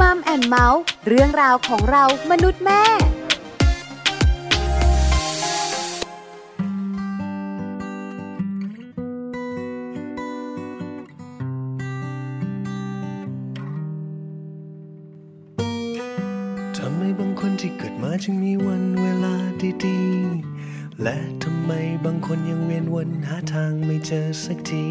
มัมแอนเมาส์เรื่องราวของเรามนุษย์แม่ทำไมบางคนที่เกิดมาจึงมีวันเวลาดีๆ และทำไมบางคนยังเวียนวนหาทางไม่เจอสักที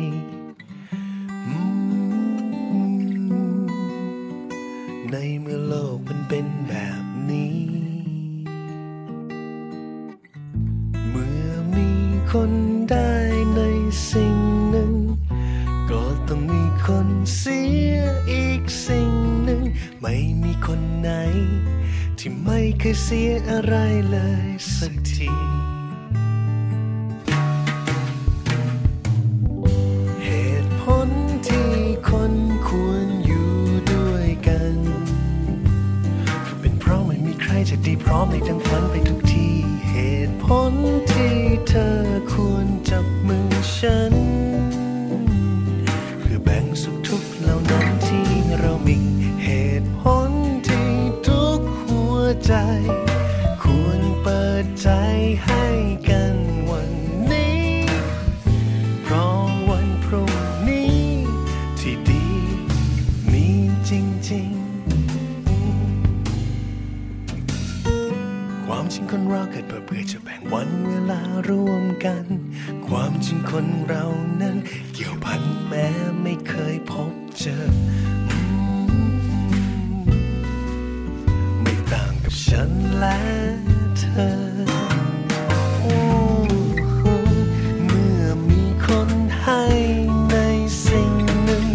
ฉันและเธอเมื่อมีคนให้ในสิ่งหนึ่ง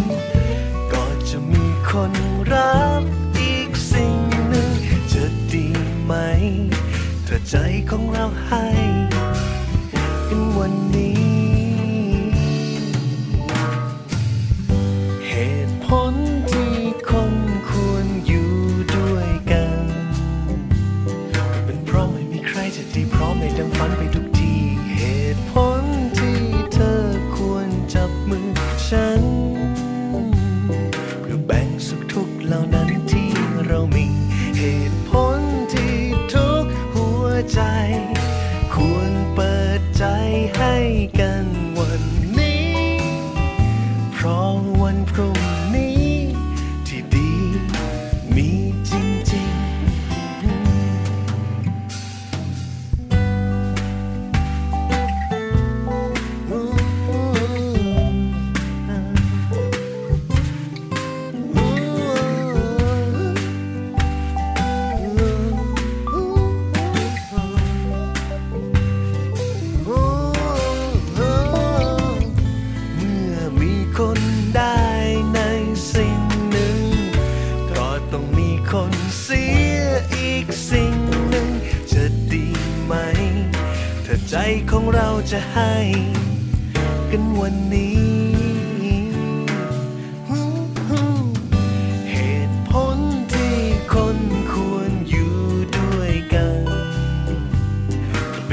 ก็จะมีคนรับอีกสิ่งหนึ่ง จะดีไหม ถ้าใจของเรา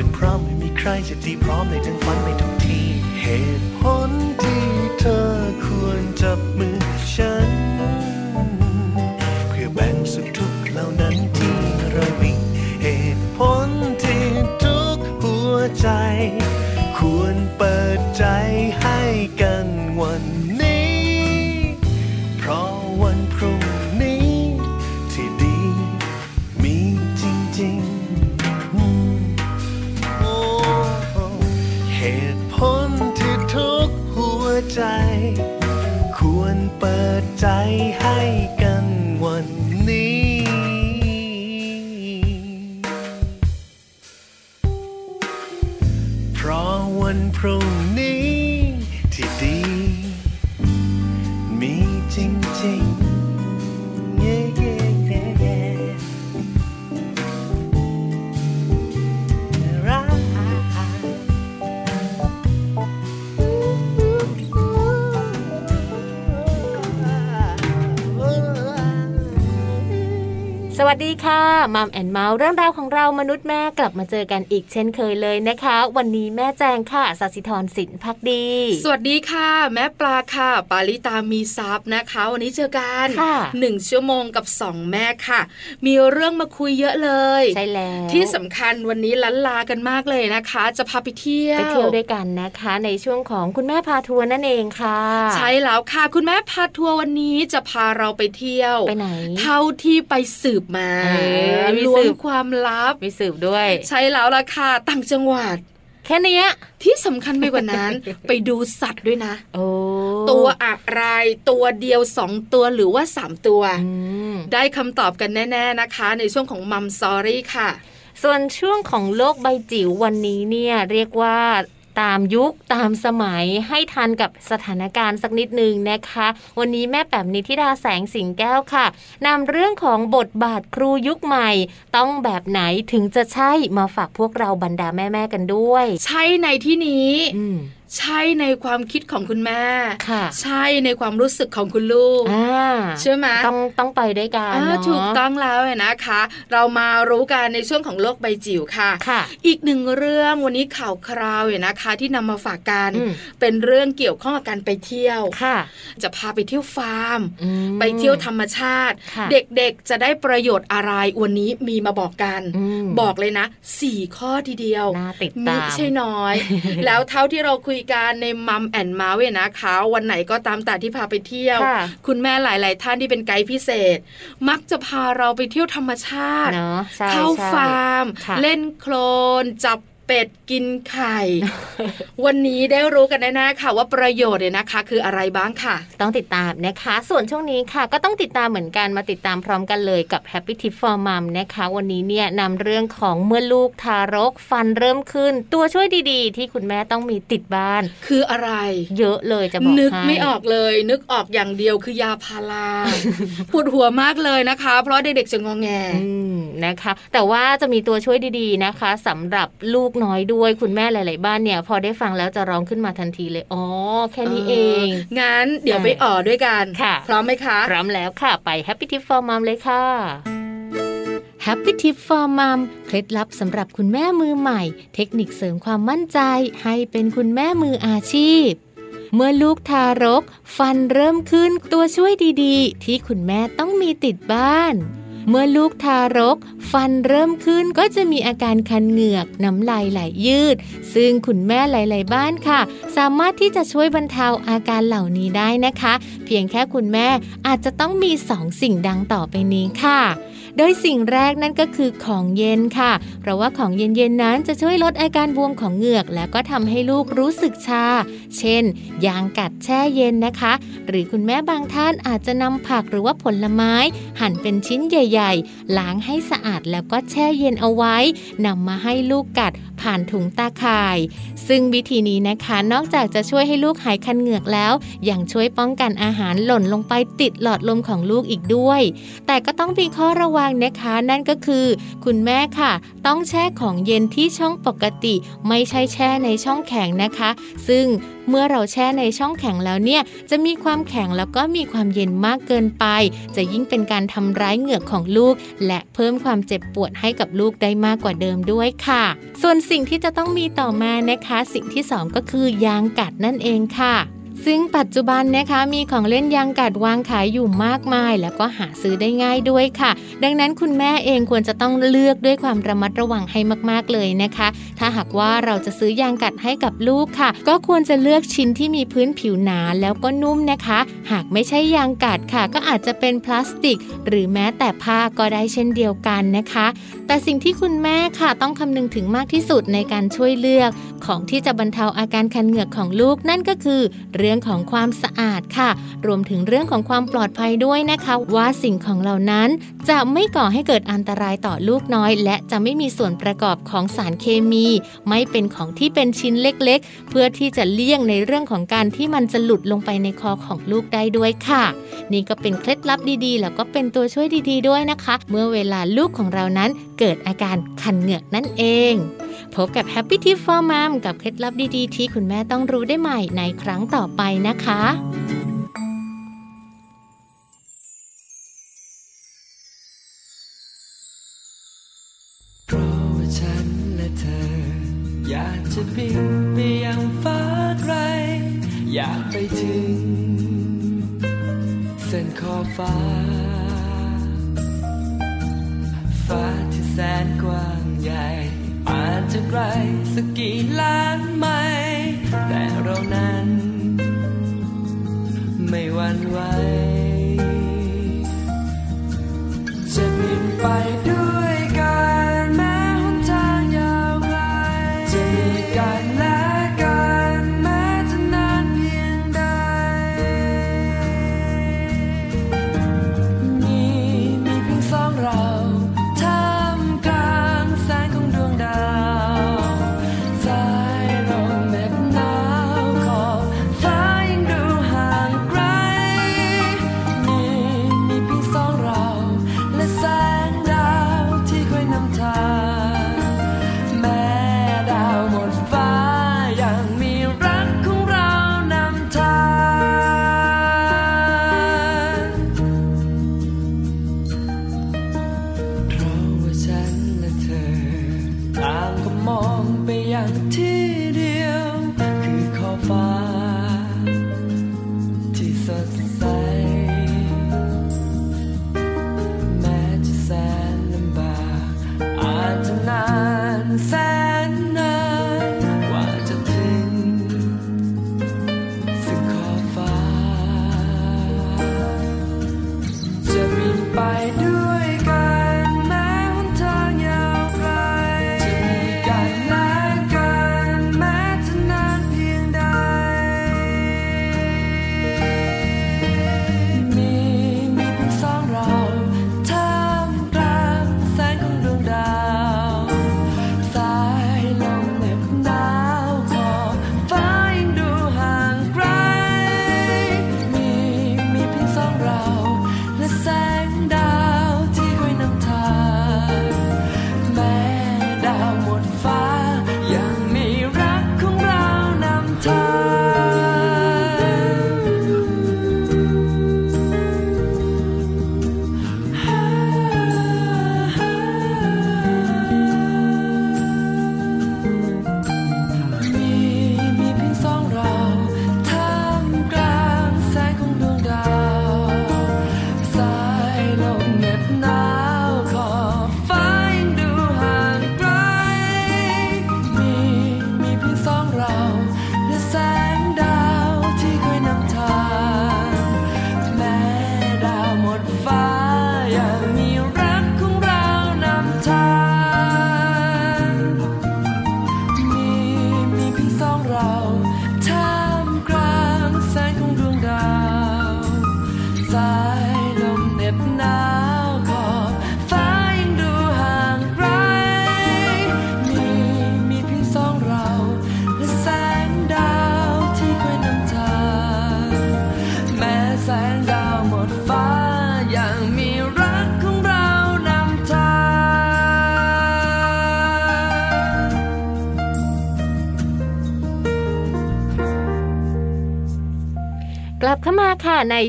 เป็นพร้อมไม่มีใครจะดีพร้อมในทั้งฝันในทุกที เหตุผลที่เธอควรจะ สวัสดีค่ะมัมแอนเมาท์เรื่องราวของเรามนุษย์แม่กลับมาเจอกันอีกเช่นเคยเลยนะคะ วันนี้แม่แจงค่ะสัสิธรสินพักดี สวัสดีค่ะ แม่ปลาค่ะ ปาลิตามีซับนะคะ วันนี้เจอกันค่ะหนึ่งชั่วโมงกับสองแม่ค่ะ มีเรื่องมาคุยเยอะเลยใช่แล้วที่สำคัญวันนี้ลันลากันมากเลยนะคะ จะพาไปเที่ยวไปเที่ยวด้วยกันนะคะ ในช่วงของคุณแม่พาทัวร์นั่นเองค่ะ ใช่แล้วค่ะ คุณแม่พาทัวร์วันนี้จะพาเราไปเที่ยวไปไหนเท่าที่ไปสืบมาเออมีล้วสืงบความลับมีสืบด้วย ใช่แล้วล่ะค่ะต่างจังหวัดแค่เนี้ยที่สำคัญไปกว่านั้น ไปดูสัตว์ด้วยนะโอ้ตัวอะไรตัวเดียวสองตัวหรือว่าสามตัวอืมได้คำตอบกันแน่ ๆนะคะ ในช่วงของมัมซอรี่ค่ะ ส่วนช่วงของโลกใบจิ๋ววันนี้เนี่ย เรียกว่า ตามยุคตามสมัยให้ทันกับสถานการณ์สักนิดหนึ่งนะคะ วันนี้แม่แป๋มนิธิดาแสงสิงแก้วค่ะนำเรื่องของบทบาทครูยุคใหม่ ต้องแบบไหนถึงจะใช่มาฝากพวกเราบรรดาแม่ ๆ กันด้วย ใช่ในที่นี้อืม ใช่ในความคิดของคุณแม่ค่ะใช่ในความรู้สึกของคุณลูกอ่าใช่ไหมต้องต้องไปด้วยกันอ่าเนาะถูกต้องแล้วนะคะ เรามารู้กันในช่วงของโลกใบจิ๋วค่ะค่ะอีกหนึ่งเรื่องวันนี้ข่าวคราวเนี่ยนะคะ ที่นำมาฝากกันอืมเป็นเรื่องเกี่ยวข้องกับการไปเที่ยวค่ะ จะพาไปเที่ยวฟาร์มอืมไปเที่ยวธรรมชาติค่ะเด็กๆจะได้ประโยชน์อะไรวันนี้มีมาบอกกันอืมบอกเลยนะสี่ข้อทีเดียวน่าติดมิตามใช่น้อย แล้วเท่าที่เราคุยกันในมัมแอนเมาส์เนี่ยนะคะวันไหนก็ตามแต่ที่พาไปเที่ยวค่ะคุณแม่หลาย ๆ ท่านที่เป็นไกด์พิเศษ มักจะพาเราไปเที่ยวธรรมชาติเนาะใช่เข้าใช่ฟาร์มค่ะเล่นโคลนจับ เป็ดกินไข่ วันนี้ได้รู้กันแน่ๆค่ะว่าประโยชน์เนี่ยนะคะ คืออะไรบ้างค่ะ ต้องติดตามนะคะ ส่วนช่วงนี้ค่ะ ก็ต้องติดตามเหมือนกันมาติดตามพร้อมกันเลยกับ Happy Tip for Mom นะคะ วันนี้เนี่ยนำเรื่องของเมื่อลูกทารกฟันเริ่มขึ้น ตัวช่วยดีๆ ที่คุณแม่ต้องมีติดบ้าน คืออะไร เยอะเลยจะบอกนึกให้ไม่ออกเลย นึกออกอย่างเดียวคือยาพาราปวดหัวมากเลยนะคะ เพราะเด็กๆจะงองแงอืมนะคะ แต่ว่าจะมีตัวช่วยดีๆนะคะสำหรับลูกน้อยด้วยคุณแม่หลาย ๆ บ้านเนี่ย พอได้ฟังแล้วจะร้องขึ้นมาทันทีเลยอ๋อแค่นี้เองงั้นเดี๋ยวไปอ่อด้วยกันค่ะ พร้อมไหมคะพร้อมแล้วค่ะไป Happy Tip for Mom เลยค่ะ Happy Tip for Mom เคล็ดลับสำหรับคุณแม่มือใหม่ เทคนิคเสริมความมั่นใจ ให้เป็นคุณแม่มืออาชีพเมื่อลูกทารก ฟันเริ่มขึ้นตัวช่วยดีๆ ที่คุณแม่ต้องมีติดบ้าน เมื่อลูกทารก ฟันเริ่มขึ้นก็จะมีอาการคันเหงือก น้ำลายไหลยืด ซึ่งคุณแม่หลาย ๆ บ้านค่ะ สามารถที่จะช่วยบรรเทาอาการเหล่านี้ได้นะคะ เพียงแค่คุณแม่อาจจะต้องมีสองสิ่งดังต่อไปนี้ค่ะ โดยสิ่งแรกนั่นก็คือของเย็นค่ะ เพราะว่าของเย็นๆนั้นจะช่วยลดอาการบวมของเหงือก แล้วก็ทำให้ลูกรู้สึกชา เช่น ยางกัดแช่เย็นนะคะ หรือคุณแม่บางท่านอาจจะนำผักหรือว่าผลไม้ หั่นเป็นชิ้นใหญ่ ๆ ล้างให้สะอาดแล้วก็แช่เย็นเอาไว้นำมาให้ลูกกัดผ่านถุงตาข่าย ซึ่งวิธีนี้นะคะนอกจากจะช่วยให้ลูกหายคันเหงือกแล้ว ยังช่วยป้องกันอาหารหล่นลงไปติดหลอดลมของลูกอีกด้วย แต่ก็ต้องมีข้อระวังนะคะ นั่นก็คือ คุณแม่ค่ะ ต้องแช่ของเย็นที่ช่องปกติ ไม่ใช่แช่ในช่องแข็งนะคะ ซึ่งเมื่อเราแช่ในช่องแข็งแล้วเนี่ย จะมีความแข็งแล้วก็มีความเย็นมากเกินไป จะยิ่งเป็นการทำร้ายเหงือกของลูก และเพิ่มความเจ็บปวดให้กับลูกได้มากกว่าเดิมด้วยค่ะ ส่วนสิ่งที่จะต้องมีต่อมานะคะ สิ่งที่สองก็คือยางกัดนั่นเองค่ะ ซึ่งปัจจุบันนะคะมีของเล่นยางกัดวางขายอยู่มากมาย แล้วก็หาซื้อได้ง่ายด้วยค่ะ ดังนั้นคุณแม่เองควรจะต้องเลือกด้วยความระมัดระวังให้มาก ๆเลยนะคะ ถ้าหากว่าเราจะซื้อยางกัดให้กับลูกค่ะ ก็ควรจะเลือกชิ้นที่มีพื้นผิวหนาแล้วก็นุ่มนะคะ หากไม่ใช่ยางกัดค่ะ ก็อาจจะเป็นพลาสติก หรือแม้แต่ผ้าก็ได้เช่นเดียวกันนะคะ แต่สิ่งที่คุณแม่ค่ะต้องคำนึงถึงมากที่สุดในการช่วยเลือก ของที่จะบรรเทาอาการคันเหงือกของลูกนั่นก็คือเรื่องื่องของความสะอาดค่ะ รวมถึงเรื่องของความปลอดภัยด้วยนะคะ ว่าสิ่งของเหล่านั้นจะไม่ก่อให้เกิดอันตรายต่อลูกน้อย และจะไม่มีส่วนประกอบของสารเคมี ไม่เป็นของที่เป็นชิ้นเล็กๆ เพื่อที่จะเลี่ยงในเรื่องของการที่มันจะหลุดลงไปในคอของลูกได้ด้วยค่ะ นี่ก็เป็นเคล็ดลับดีๆ แล้วก็เป็นตัวช่วยดีๆด้วยนะคะ เมื่อเวลาลูกของเรานั้นเกิดอาการคันเหงือกนั่นเอง พบกับ Happy Tip for Mom กับเคล็ดลับดีๆ ที่คุณแม่ต้องรู้ได้ใหม่ในครั้งต่อไปนะคะอยากจะบินไปยังฟ้าไกล อยากไปถึง เส้นขอบฟ้า ฟ้าที่แสนกว้างใหญ่ อาจจะไกลสักกี่ล้านไมล์แต่เรานั้น ไม่หวั่นไหวจะบินไป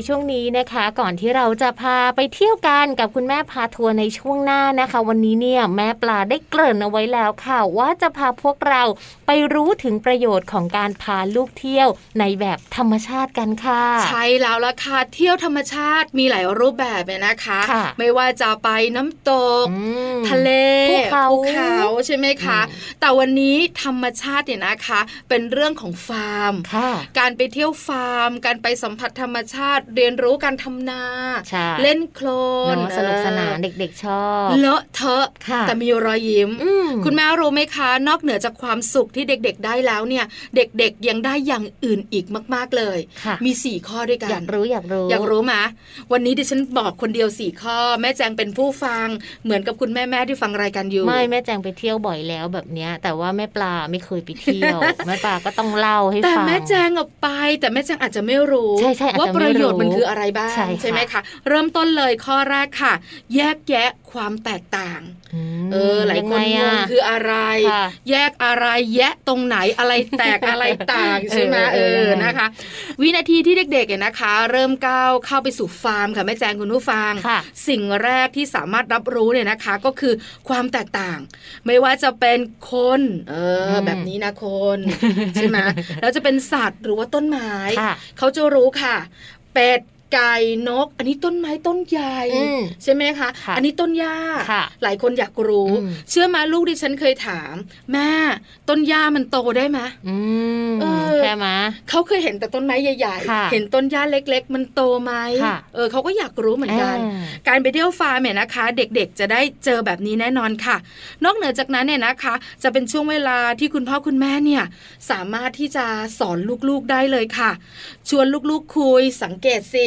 ช่วงนี้นะคะ ก่อนที่เราจะพาไปเที่ยวกันกับคุณแม่พาทัวร์ในช่วงหน้านะคะ วันนี้เนี่ยแม่ปลาได้เกริ่นเอาไว้แล้วค่ะ ว่าจะพาพวกเราไปรู้ถึงประโยชน์ของการพาลูกเที่ยวในแบบธรรมชาติกันค่ะ ใช่แล้วล่ะค่ะเที่ยวธรรมชาติมีหลายรูปแบบเลยนะคะค่ะไม่ว่าจะไปน้ำตกอืมทะเลภูเขาเขาใช่ไหมคะอืมแต่วันนี้ธรรมชาติเนี่ยนะคะ เป็นเรื่องของฟาร์มค่ะการไปเที่ยวฟาร์ม การไปสัมผัสธรรมชาติเรียนรู้การทำนาใช่เล่นโคลนเนอะสนุกสนานเด็กๆชอบเลอะเทอะค่ะแต่มีรอยยิ้มอืมคุณแม่รู้ไหมคะ นอกเหนือจากความสุขที่เด็กๆได้แล้วเนี่ย เด็กๆยังได้อย่างอื่นอีกมาก ๆเลยค่ะมีสี่ข้อด้วยกันอยากรู้อยากรู้อยากรู้ไหมวันนี้ดิฉันบอกคนเดียวสี่ข้อ แม่แจงเป็นผู้ฟังเหมือนกับคุณแม่แม่ๆที่ฟังรายการอยู่ไม่แม่แจงไปเที่ยวบ่อยแล้วแบบเนี้ยแต่ว่าแม่ปลาไม่เคยไปเที่ยวแม่ปลาก็ต้องเล่าให้แต่ฟังแม่แจงออกไป แต่แม่แจงอาจจะไม่รู้ใช่ใช่อาจจะว่าประโยชน์ไม่รู้มันคืออะไรบ้างใช่ค่ะไหมคะเริ่มต้นเลยข้อแรกค่ะ แยกแยะความแตกต่างอืมเออหลายคนงไงงอะงคืออะไรค่ะแยกอะไรแยะตรงไหนอะไรแตกอะไรต่างใช่ไหมเอเออเอออนะคะ วินาทีที่เด็กๆเนี่ยนะคะ เริ่มก้าวเข้าไปสู่ฟาร์มค่ะแม่แจงคุณผู้ฟังค่ะสิ่งแรกที่สามารถรับรู้เนี่ยนะคะก็คือความแตกต่าง ไม่ว่าจะเป็นคนเออมแบบนี้นะคนใช่ไหมแล้วจะเป็นสัตว์หรือว่าต้นไม้ค่ะเขาจะรู้ค่ะ เป็ด ไก่นก อันนี้ต้นไม้ต้นใหญ่อืมใช่ไหมคะค่ะอันนี้ต้นหญ้าค่ะหลายคนอยากรู้อืมเชื่อไหมาลูกดิฉันเคยถาม แม่ต้นหญ้ามันโตได้ไหมอืมเออใช่ไหมเขาเคยเห็นแต่ต้นไม้ใหญ่ค่ะๆเห็นต้นหญ้าเล็ก ๆ มันโตไหมค่ะเออเขาก็อยากรู้เหมือนกันอ่าการไปเที่ยวฟาร์มเนี่ยนะคะ เด็กๆจะได้เจอแบบนี้แน่นอนค่ะ นอกเหนือจากนั้นเนี่ยนะคะ จะเป็นช่วงเวลาที่คุณพ่อคุณแม่เนี่ยสามารถที่จะสอนลูกๆได้เลยค่ะ ชวนลูกๆคุยสังเกตสิ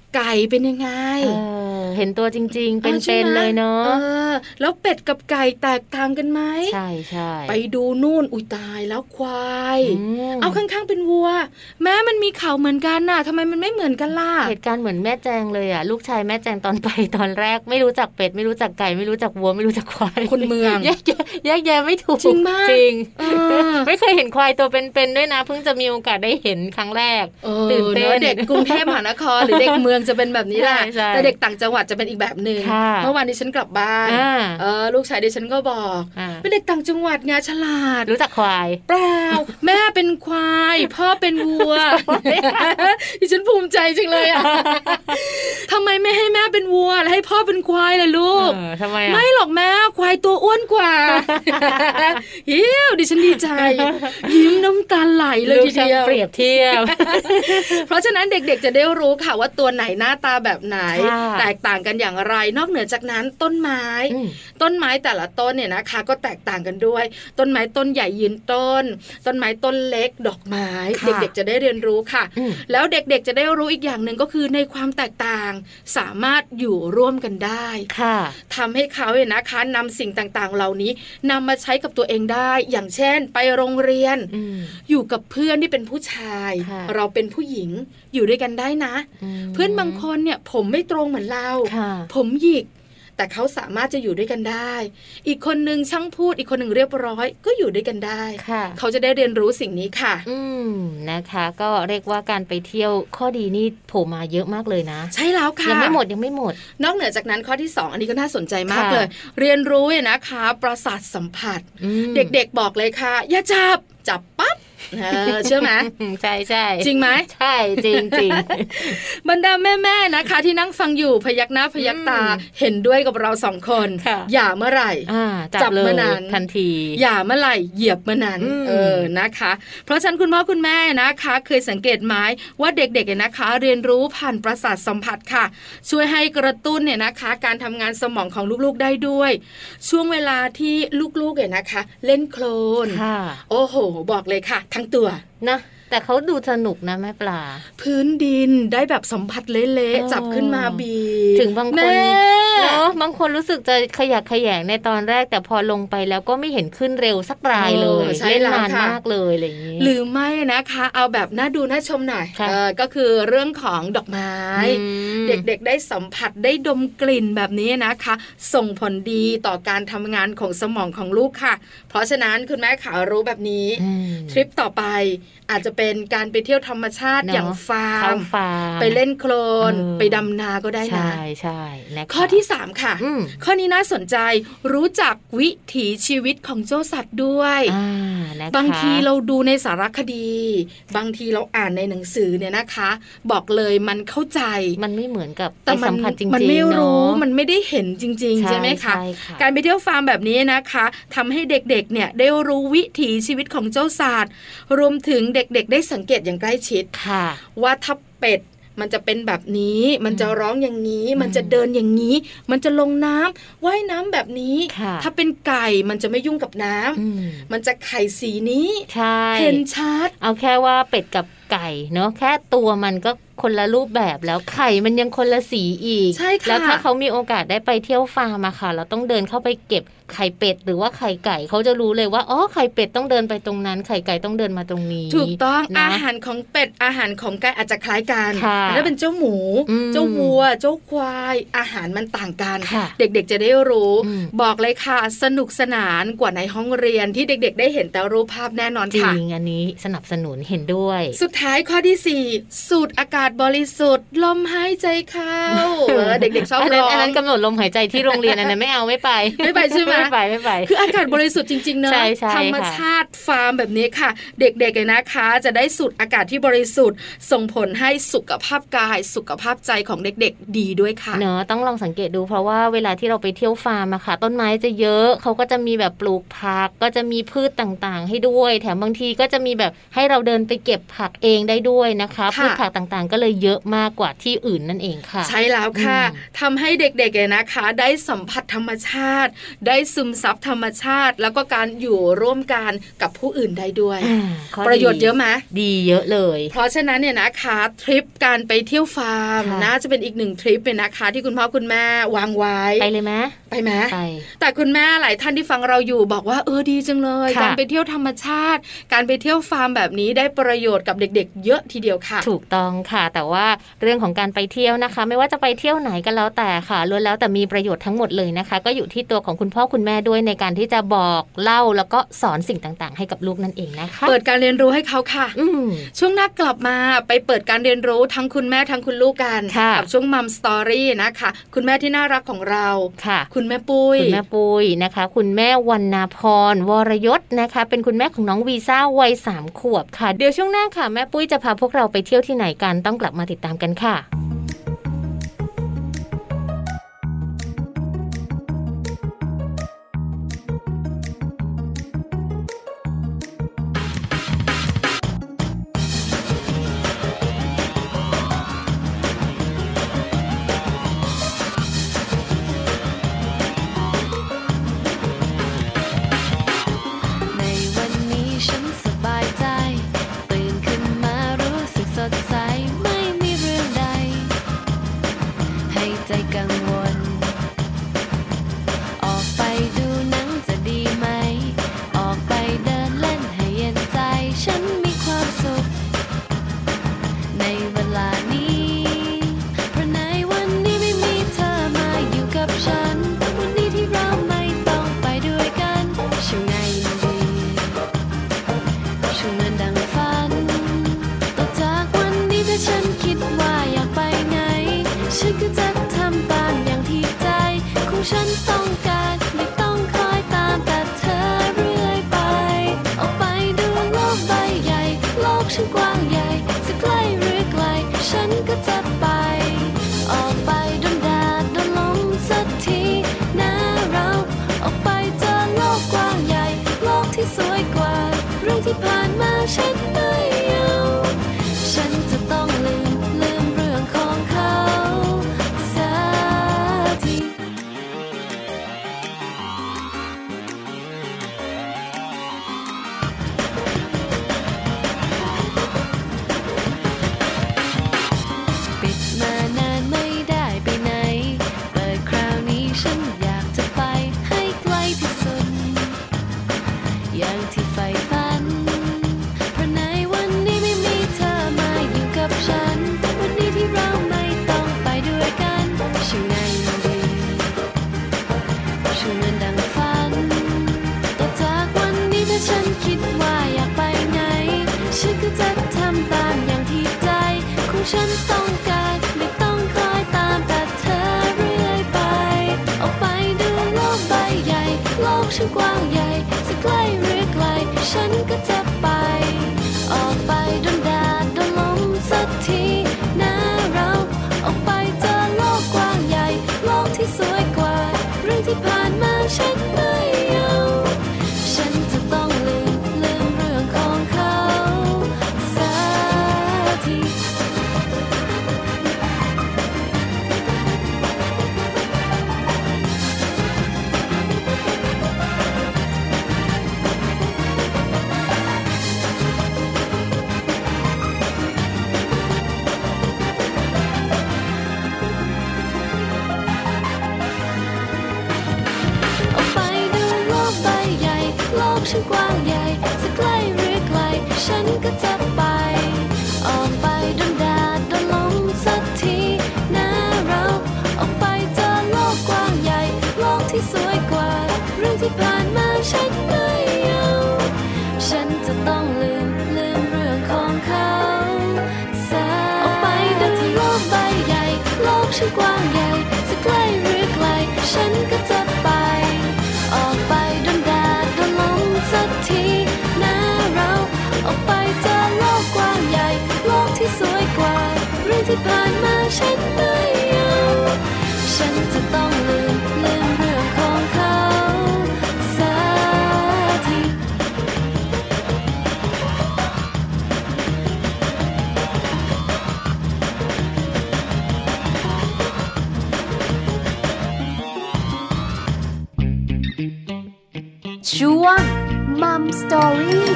ไก่เป็นยังไงเออเห็นตัวจริง ๆ เป็นออใช่เป็นไหมเลยเนาะออแล้วเป็ดกับไก่แตกต่างกันไหมใช่ใช่ไปดูนู่นอุ้ยตายแล้วควายมเอาข้างๆเป็นวัว แม้มันมีเขาเหมือนกันน่ะทำไมมันไม่เหมือนกันล่ะเหตุการณ์เหมือนแม่แจงเลยอะลูกชายแม่แจงตอนไปตอนแรก ไม่รู้จักเป็ดไม่รู้จักไก่ไม่รู้จักวัวไม่รู้จักควายคนเมืองแยกแยะแยกแยะไม่ถูกจริงมากจริงเออไม่เคยเห็นควายตัวเป็นๆด้วยนะ เพิ่งจะมีโอกาสได้เห็นครั้งแรกเออตื่นเต้นอะเด็กกรุงเทพมหานครหรือเด็กเมืองจะเป็นแบบนี้แหละใช่ใช่แต่เด็กต่างจังหวัดจะเป็นอีกแบบหนึ่งค่ะเมื่อวานนี้ฉันกลับบ้านอ่าเออลูกชายดิฉันก็บอกอ่าเป็นเด็กต่างจังหวัดไงฉลาด รู้จักควายเปล่าแม่เป็นควาย พ่อเป็นวัวดิฉันภูมิใจจังเลยอะทำไมไม่ให้แม่เป็นวัวแล้วให้พ่อเป็นควายล่ะลูกเออทำไมอะไม่หรอกแม่ควายตัวอ้วนกว่าเฮียวดิฉันดีใจ ยิ้มน้ำตาไหลเลยลูกทีช่างเดียวเปรียบเทียบเพราะฉะนั้นเด็กๆจะได้รู้ค่ะว่าตัวไหนหน้าตาแบบไหนค่ะแตกต่างกันอย่างไร นอกเหนือจากนั้นต้นไม้อืมต้นไม้แต่ละต้นเนี่ยนะคะ ก็แตกต่างกันด้วย ต้นไม้ต้นใหญ่ยืนต้น ต้นไม้ต้นเล็กดอกไม้ค่ะเด็กๆจะได้เรียนรู้ค่ะอืมแล้วเด็กๆจะได้รู้อีกอย่างหนึ่งก็คือในความแตกต่าง สามารถอยู่ร่วมกันได้ค่ะทำให้เขาเนี่ยนะคะนำสิ่งต่างๆ เหล่านี้นำมาใช้กับตัวเองได้ อย่างเช่น ไปโรงเรียนอืมอยู่กับเพื่อนที่เป็นผู้ชายค่ะเราเป็นผู้หญิงอยู่ด้วยกันได้นะมเพื่อนบางคนเนี่ยผมไม่ตรงเหมือนเราค่ะผมหยิก แต่เขาสามารถจะอยู่ด้วยกันได้ อีกคนนึงช่างพูด อีกคนหนึ่งเรียบร้อย ก็อยู่ด้วยกันได้ค่ะเขาจะได้เรียนรู้สิ่งนี้ค่ะ อืมนะคะ ก็เรียกว่าการไปเที่ยวข้อดีนี่โผล่มาเยอะมากเลยนะ ใช่แล้วค่ะ ยังไม่หมดยังไม่หมด นอกเหนือจากนั้นข้อที่ 2 อันนี้ก็น่าสนใจมากค่ะเลย เรียนรู้เนี่ยนะคะ ประสาทสัมผัสอืมเด็กๆบอกเลยค่ะ อย่าจับจับปั๊บ เออเชื่อไหมอืมใช่ใช่จริงไหมใช่จริงจริงบรรดาแม่ๆนะคะ ที่นั่งฟังอยู่พยักหน้าพยักตาอืมเห็นด้วยกับเราสองคนค่ะอย่าเมื่อไหร่อ่าจัจับบเลมายนานทันที อย่าเมื่อไหร่เหยียบเมื่อนั้นอืมเออนะคะ เพราะฉะนั้นคุณพ่อคุณแม่นะคะ เคยสังเกตไหมว่าเด็กๆเนี่ยนะคะ เรียนรู้ผ่านประสาทสัมผัสค่ะ ช่วยให้กระตุ้นเนี่ยนะคะ การทำงานสมองของลูกๆได้ด้วย ช่วงเวลาที่ลูกๆเนี่ยนะคะ เล่นโคลนค่ะโอ้โห บอกเลยค่ะทั้งตัวนะแต่เขาดูสนุกนะแม่ปลา พื้นดินได้แบบสัมผัสเละเออๆจับขึ้นมาบีถึงบางคนแม่เนาะ บางคนรู้สึกจะขยักขยงในตอนแรก แต่พอลงไปแล้วก็ไม่เห็นขึ้นเร็วสักรายเลยเออใช่เล่นแล้วนานค่ะมากเลยอะไรอย่างนี้หรือไม่นะคะ เอาแบบน่าดูน่าชมหน่อยค่ะเออก็คือเรื่องของดอกไม้อืมเด็กๆได้สัมผัสได้ดมกลิ่นแบบนี้นะคะ ส่งผลดีต่อการทำงานของสมองของลูกค่ะ เพราะฉะนั้นคุณแม่ขารู้แบบนี้อืมทริปต่อไปอาจจะเป็นการไปเที่ยวธรรมชาติเนอะอย่างเข้าฟาร์มฟาร์ม ไปเล่นโคลนเออไปดำนาก็ได้นะใช่ใช่นะคะข้อที่ 3 ค่ะอืมข้อนี้น่าสนใจรู้จักวิถีชีวิตของเจ้าสัตว์ด้วยอ่านะคะบางทีเราดูในสารคดี บางทีเราอ่านในหนังสือเนี่ยนะคะ บอกเลยมันเข้าใจมันไม่เหมือนกับแต่ไปมัสัมผัสจริงๆมันไม่รู้เนอะมันไม่ได้เห็นจริง ๆ ใช่ไหมคะใช่ค่ะการไปเที่ยวฟาร์มแบบนี้นะคะทำให้เด็กๆเนี่ยได้รู้วิถีชีวิตของเจ้าสัตว์รวมถึงเด็กๆ ได้สังเกตอย่างใกล้ชิดค่ะว่าถ้าเป็ด มันจะเป็นแบบนี้ มันจะร้องอย่างนี้อืมมันจะเดินอย่างนี้ มันจะลงน้ำว่ายน้ำแบบนี้ค่ะถ้าเป็นไก่มันจะไม่ยุ่งกับน้ำอืมมันจะไข่สีนี้ใช่เห็นชัด เอาแค่ว่าเป็ดกับไก่เนาะแค่ตัวมันก็ คนละรูปแบบแล้วไข่มันยังคนละสีอีกใช่ค่ะแล้วถ้าเขามีโอกาสได้ไปเที่ยวฟาร์มอะค่ะ เราต้องเดินเข้าไปเก็บไข่เป็ดหรือว่าไข่ไก่เขาจะรู้เลยว่าอ๋อไข่เป็ดต้องเดินไปตรงนั้น ไข่ไก่ต้องเดินมาตรงนี้ ถูกต้องนะอาหารของเป็ดอาหารของไก่อาจจะคล้ายกันค่ะแต่ถ้าเป็นเจ้าหมูอืมเจ้าวัว เจ้าควาย อาหารมันต่างกันค่ะเด็กๆจะได้รู้อืมบอกเลยค่ะ สนุกสนานกว่าในห้องเรียนที่เด็ก ๆ ได้เห็นแต่รูปภาพแน่นอนจริค่ะงอันนี้สนับสนุนเห็นด้วย สุดท้ายข้อที่สี่สูดอากาศบริสุทธิ์ลมหายใจเข้าเออเด็กๆชอบอันร้นั้นองอันนั้นกำหนดลมหายใจที่โรงเรียนอันนั้นไม่เอาไม่ไป ไม่ไปใช่ไหมไม่ไปไม่ไป คืออากาศบริสุทธิ์จริงๆเนอะใช่ใช่ธรรมค่ะชาติฟาร์มแบบนี้ค่ะ เด็กๆเนี่ยนะคะ จะได้สูดอากาศที่บริสุทธิ์ ส่งผลให้สุขภาพกายสุขภาพใจของเด็กๆ ดีด้วยค่ะเนอะต้องลองสังเกตดูเพราะว่าเวลาที่เราไปเที่ยวฟาร์มอะค่ะ ต้นไม้จะเยอะเขาก็จะมีแบบปลูกผักก็จะมีพืชต่างๆ ให้ด้วย แถมบางทีก็จะมีแบบให้เราเดินไปเก็บผักเองได้ด้วยนะคะค่ะพืชผักต่างๆ ก็เลยเยอะมากกว่าที่อื่นนั่นเองค่ะ ใช่แล้วค่ะอืมทำให้เด็กๆเนี่ยนะคะ ได้สัมผัสธรรมชาติ ได้ซึมซับธรรมชาติ แล้วก็การอยู่ร่วมกันกับผู้อื่นได้ด้วยอ่าข้อประโยชน์เยอะไหมดีเยอะเลย เพราะฉะนั้นเนี่ยนะคะทริปการไปเที่ยวฟาร์มค่ะน่าจะเป็นอีกหนึ่งทริปเลยนะคะ ที่คุณพ่อคุณแม่วางไว้ไปเลยไหม ไปไหมไปแต่คุณแม่หลายท่านที่ฟังเราอยู่บอกว่าเออดีจังเลยค่ะการไปเที่ยวธรรมชาติ การไปเที่ยวฟาร์มแบบนี้ได้ประโยชน์กับเด็ก ๆ เยอะทีเดียวค่ะ ถูกต้องค่ะ แต่ว่าเรื่องของการไปเที่ยวนะคะ ไม่ว่าจะไปเที่ยวไหนก็แล้วแต่ค่ะล้วนแล้วแต่มีประโยชน์ทั้งหมดเลยนะคะ ก็อยู่ที่ตัวของคุณพ่อคุณแม่ด้วยในการที่จะบอกเล่าแล้วก็สอนสิ่งต่างๆ ให้กับลูกนั่นเองนะคะเปิดการเรียนรู้ให้เขาค่ะอืมช่วงหน้ากลับมาไปเปิดการเรียนรู้ทั้งคุณแม่ทั้งคุณลูกกันค่ะกับช่วงมัมสตอรี่นะคะ คุณแม่ที่น่ารักของเราค่ะคุณณแม่ปุ้ยคุณแม่ปุ้ยนะคะ คุณแม่วันนาพรวรยศนะคะ เป็นคุณแม่ของน้องวีซ่าวัยสามขวบค่ะ เดี๋ยวช่วงหน้าค่ะ แม่ปุ้ยจะพาพวกเราไปเที่ยวที่ไหนกันต้องกลับมาติดตามกันค่ะ 春风 ช่วง Mom Story ก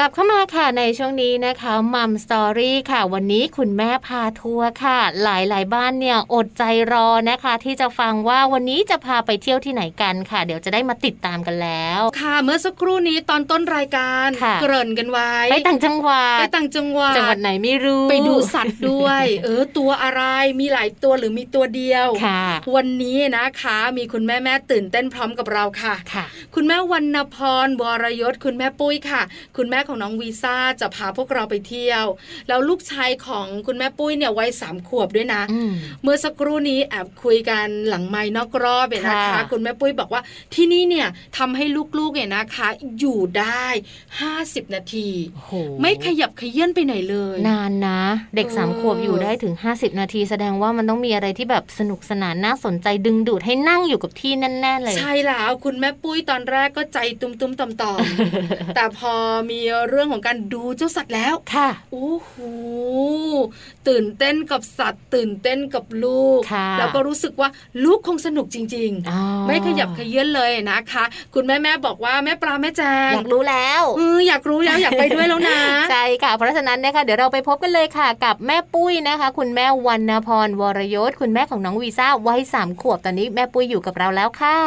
ลับเข้ามาค่ะในช่วงนี้นะคะ Mom Story ค่ะ วันนี้คุณแม่พาทัวร์ค่ะ หลายๆ บ้านเนี่ยอดใจรอนะคะ ที่จะฟังว่าวันนี้จะพาไปเที่ยวที่ไหนกันค่ะ เดี๋ยวจะได้มาติดตามกันแล้ว ค่ะ เมื่อสักครู่นี้ตอนต้นรายการค่ะเกริ่นกันไว้ ไปต่างจังหวัดไปต่างจังหวัดจังหวัดไหนไม่รู้ ไปดูสัตว์ด้วย เออตัวอะไรมีหลายตัวหรือมีตัวเดียวค่ะ วันนี้นะคะ มีคุณแม่แม่ตื่นเต้นพร้อมกับเราค่ะค่ะ คุณแม่วรรณพรวรยศคุณแม่ปุ้ยค่ะ คุณแม่ของน้องวีซ่าจะพาพวกเราไปเที่ยว แล้วลูกชายของคุณแม่ปุ้ยเนี่ยวัยสามขวบด้วยนะอืมเมื่อสักครู่นี้แอบคุยกันหลังไม้นอกรอบเนี่ยนะคะค่ะคุณแม่ปุ้ยบอกว่าที่นี่เนี่ยทำให้ลูกๆเนี่ยนะคะ อยู่ได้ 50 นาทีโอ้โหไม่ขยับขยื่นไปไหนเลย นานนะ เด็กเออสามขวบอยู่ได้ถึง 50 นาที แสดงว่ามันต้องมีอะไรที่แบบสนุกสนานน่าสนใจดึงดูดให้นั่งอยู่กับที่แน่ๆเลย ใช่แล้วคุณแม่ปุ้ยตอนแรกก็ใจตุ้มๆต่อมๆแต่พอมีเรื่องของการดูเจ้าสัตว์แล้วค่ะโอ้โหตื่นเต้นกับสัตว์ ตื่นเต้นกับลูกค่ะแล้วก็รู้สึกว่าลูกคงสนุกจริงอ๋อๆไม่ขยับขยื่นเลยนะคะ คุณแม่แม่บอกว่าแม่ปลาแม่แจงอยากรู้แล้วเอออยากรู้แล้วอยากไปด้วยแล้วนะใช่ค่ะ เพราะฉะนั้นนะคะเดี๋ยวเราไปพบกันเลยค่ะ กับแม่ปุ้ยนะคะ คุณแม่วรรณพรวรยศคุณแม่ของน้องวีซ่าวัยสามขวบตอนนี้แม่ปุ้ยอยู่กับเราแล้วค่ะ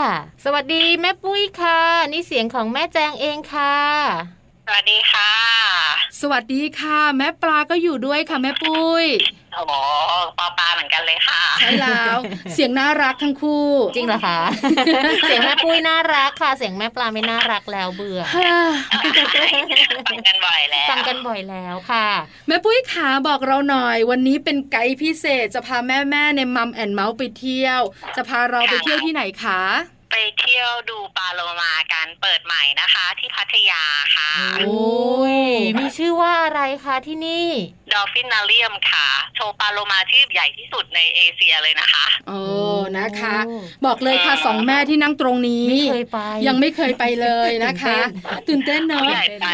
สวัสดีแม่ปุ้ยค่ะ นี่เสียงของแม่แจงเองค่ะ สวัสดีค่ะ สวัสดีค่ะ แม่ปลาก็อยู่ด้วยค่ะแม่ปุ้ยโอ้โหปอปลาเหมือนกันเลยค่ะ ใช่แล้ว เสียงน่ารักทั้งคู่ จริงเหรอคะ เสียงแม่ปุ้ยน่ารักค่ะ เสียงแม่ปลาไม่น่ารักแล้วเบื่อฮ่าฟังกันบ่อยแล้วฟังกันบ่อยแล้วค่ะ แม่ปุ้ยขาบอกเราหน่อย วันนี้เป็นไกด์พิเศษจะพาแม่แม่ๆในมัมแอนเมาส์ไปเที่ยว จะพาเราไปเที่ยวที่ไหนคะ ไปเที่ยวดูปลาโลมากันเปิดใหม่นะคะ ที่พัทยาค่ะโอ้ยมีชื่อว่าอะไรคะที่นี่ดอฟฟินนาเรียมค่ะ โชว์ปลาโลมาที่ใหญ่ที่สุดในเอเชียเลยนะคะโอ้นะคะโอ้บอกเลยค่ะสองแม่ที่นั่งตรงนี้ไม่เคยไปยังไม่เคยไปเลยนะคะ ตื่นเต้นเนาะผู้ใหญ่ไป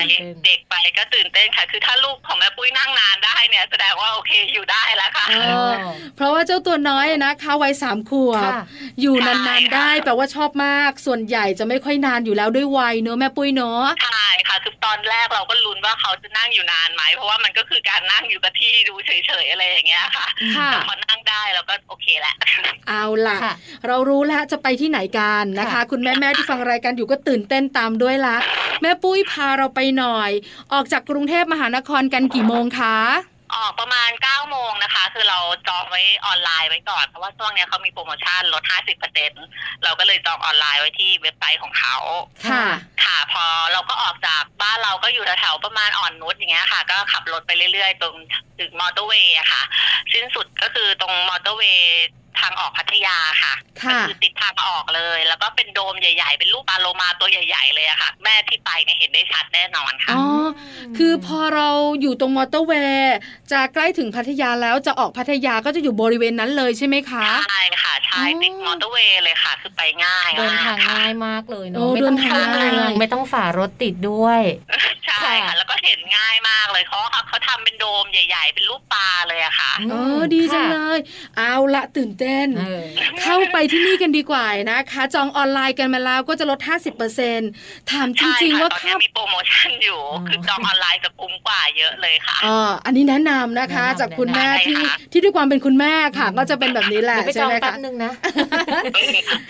เด็กไปก็ตื่นเต้นค่ะ คือถ้าลูกของแม่ปุ้ยนั่งนานได้เนี่ยแสดงว่าโอเคอยู่ได้แล้วค่ะเออเพราะว่าเจ้าตัวน้อยนะคะวัยสามขวบค่ะอยู่ใช่นานๆได้แปลว่าชอบมาก ส่วนใหญ่จะไม่ค่อยนานอยู่แล้วด้วยวัยเนอะแม่ปุ้ยเนอะใช่ค่ะคือตอนแรกเราก็ลุ้นว่าเขาจะนั่งอยู่นานไหมเพราะว่ามันก็คือการนั่งอยู่กับที่ดูเฉยๆอะไรอย่างเงี้ยค่ะค่ะแต่พอนั่งได้เราก็โอเคแหละเอาล่ะค่ะเรารู้แล้วจะไปที่ไหนกันนะคะค่ะคุณแม่แม่ๆที่ฟังรายการอยู่ก็ตื่นเต้นตามด้วยละแม่ปุ้ยพาเราไปหน่อย ออกจากกรุงเทพมหานครกันกี่โมงคะ ออกประมาณ9โมงนะคะ คือเราจองไว้ออนไลน์ไว้ก่อน เพราะว่าช่วงเนี้ยเขามีโปรโมชั่นลด 50%เราก็เลยจองออนไลน์ไว้ที่เว็บไซต์ของเขา ค่ะ ค่ะ พอเราก็ออกจากบ้านเราก็อยู่แถวๆประมาณอ่อนนุชอย่างเงี้ยค่ะ ก็ขับรถไปเรื่อยๆ ตรงถึงมอเตอร์เวย์อะค่ะ สิ้นสุดก็คือตรงมอเตอร์เวย์ ทางออกพัทยาค่ะค่ะก็คือติดทางออกเลย แล้วก็เป็นโดมใหญ่ ๆ เป็นรูปปลาโลมาตัวใหญ่ ๆ เลยอะค่ะ แม่ที่ไปเนี่ยเห็นได้ชัดแน่นอนค่ะอ๋อคือพอเราอยู่ตรงมอเตอร์เวย์จะใกล้ถึงพัทยาแล้วจะออกพัทยาก็จะอยู่บริเวณนั้นเลยใช่ไหมคะใช่ค่ะ ใช่ติดมอเตอร์เวย์เลยค่ะ คือไปง่ายเดินทางมากค่ะง่ายมากเลยโอ้เนาะไม่ต้องเดินทางเข้าเมืองง่ายไม่ต้องฝ่ารถติดด้วยใช่ค่ะค่ะแล้วก็เห็นง่ายมากเลยเขาเขาทำเป็นโดมใหญ่ๆ เป็นรูปปลาเลยอะค่ะอืมเออดีจังค่ะเลย เอาละตื่นเต้นล่นเออเข้าไปที่นี่กันดีกว่านะคะ จองออนไลน์กันมาแล้วก็จะลด 50%ถามจใช่ริงๆค่ะว่าตอนค่านี้มีโปรโมชั่นอยู่อ๋อคือจองออนไลน์จะคุ้มกว่าเยอะเลยค่ะอ่าอันนี้แนะนำนะคะแนะนำจากคุณแม่แนะนำที่ค่ะที่ด้วยความเป็นคุณแม่ค่ะ ก็จะเป็นแบบนี้แหละเดี๋ยวไปจใช่องไหมแป๊คะบนึงนะ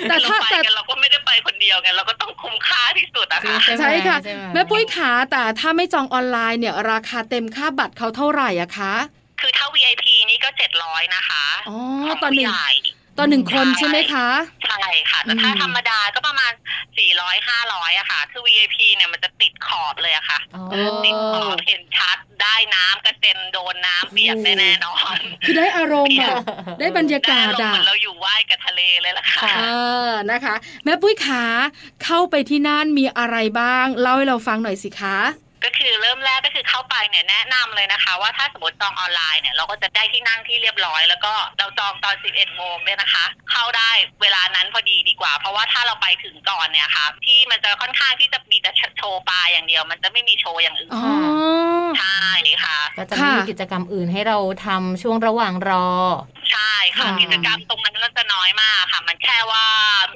แต่เราถ้าไปแต่กันเราก็ไม่ได้ไปคนเดียวกันเราก็ต้องคุ้มค่าที่สุดอะค่ะใช่ไหมใช่ค่ะใช่ไหมแม่ปุ้ยขาแต่ถ้าไม่จองออนไลน์เนี่ย ราคาเต็มค่าบัตรเขาเท่าไหร่อะคะคือถ้า VIP นี่ก็เจ็ดร้อยนะคะอ๋อของตอนหนึ่งผู้ใญ่ ตอนหนึ่งคนใช่ใช่ไหมคะ ใช่ค่ะแต่ถ้าอืมธรรมดาก็ประมาณ400 500อะค่ะ คือ VIP เนี่ยมันจะติดขอบเลยอะค่ะอ๋อเออติดขอบเห็นชัดได้น้ำกระเซ็นโดนน้ำเปียกได้แน่นอน คือได้อารมณ์อะได้บรรยากาศได้อารมณ์เหอะมือนเราอยู่ว่ายกับทะเลเลยล่ะค่ะค่ะเออนะคะ แม่ปุ้ยขาเข้าไปที่นั่นมีอะไรบ้าง เล่าให้เราฟังหน่อยสิคะ ก็คือเริ่มแรกก็คือเข้าไปเนี่ยแนะนำเลยนะคะ ว่าถ้าสมมติจองออนไลน์เนี่ยเราก็จะได้ที่นั่งที่เรียบร้อย แล้วก็เราจองตอน 11 โมงเนี่ยนะคะ เข้าได้เวลานั้นพอดีดีกว่า เพราะว่าถ้าเราไปถึงก่อนเนี่ยค่ะ ที่มันจะค่อนข้างที่จะมีแต่โชว์ปลาอย่างเดียว มันจะไม่มีโชว์อย่างอื่นอ๋อใช่ค่ะ ก็จะไม่มีค่ะกิจกรรมอื่นให้เราทำช่วงระหว่างรอใช่ค่ะค่ะกิจกรรมตรงนั้นก็จะน้อยมากค่ะ มันแค่ว่า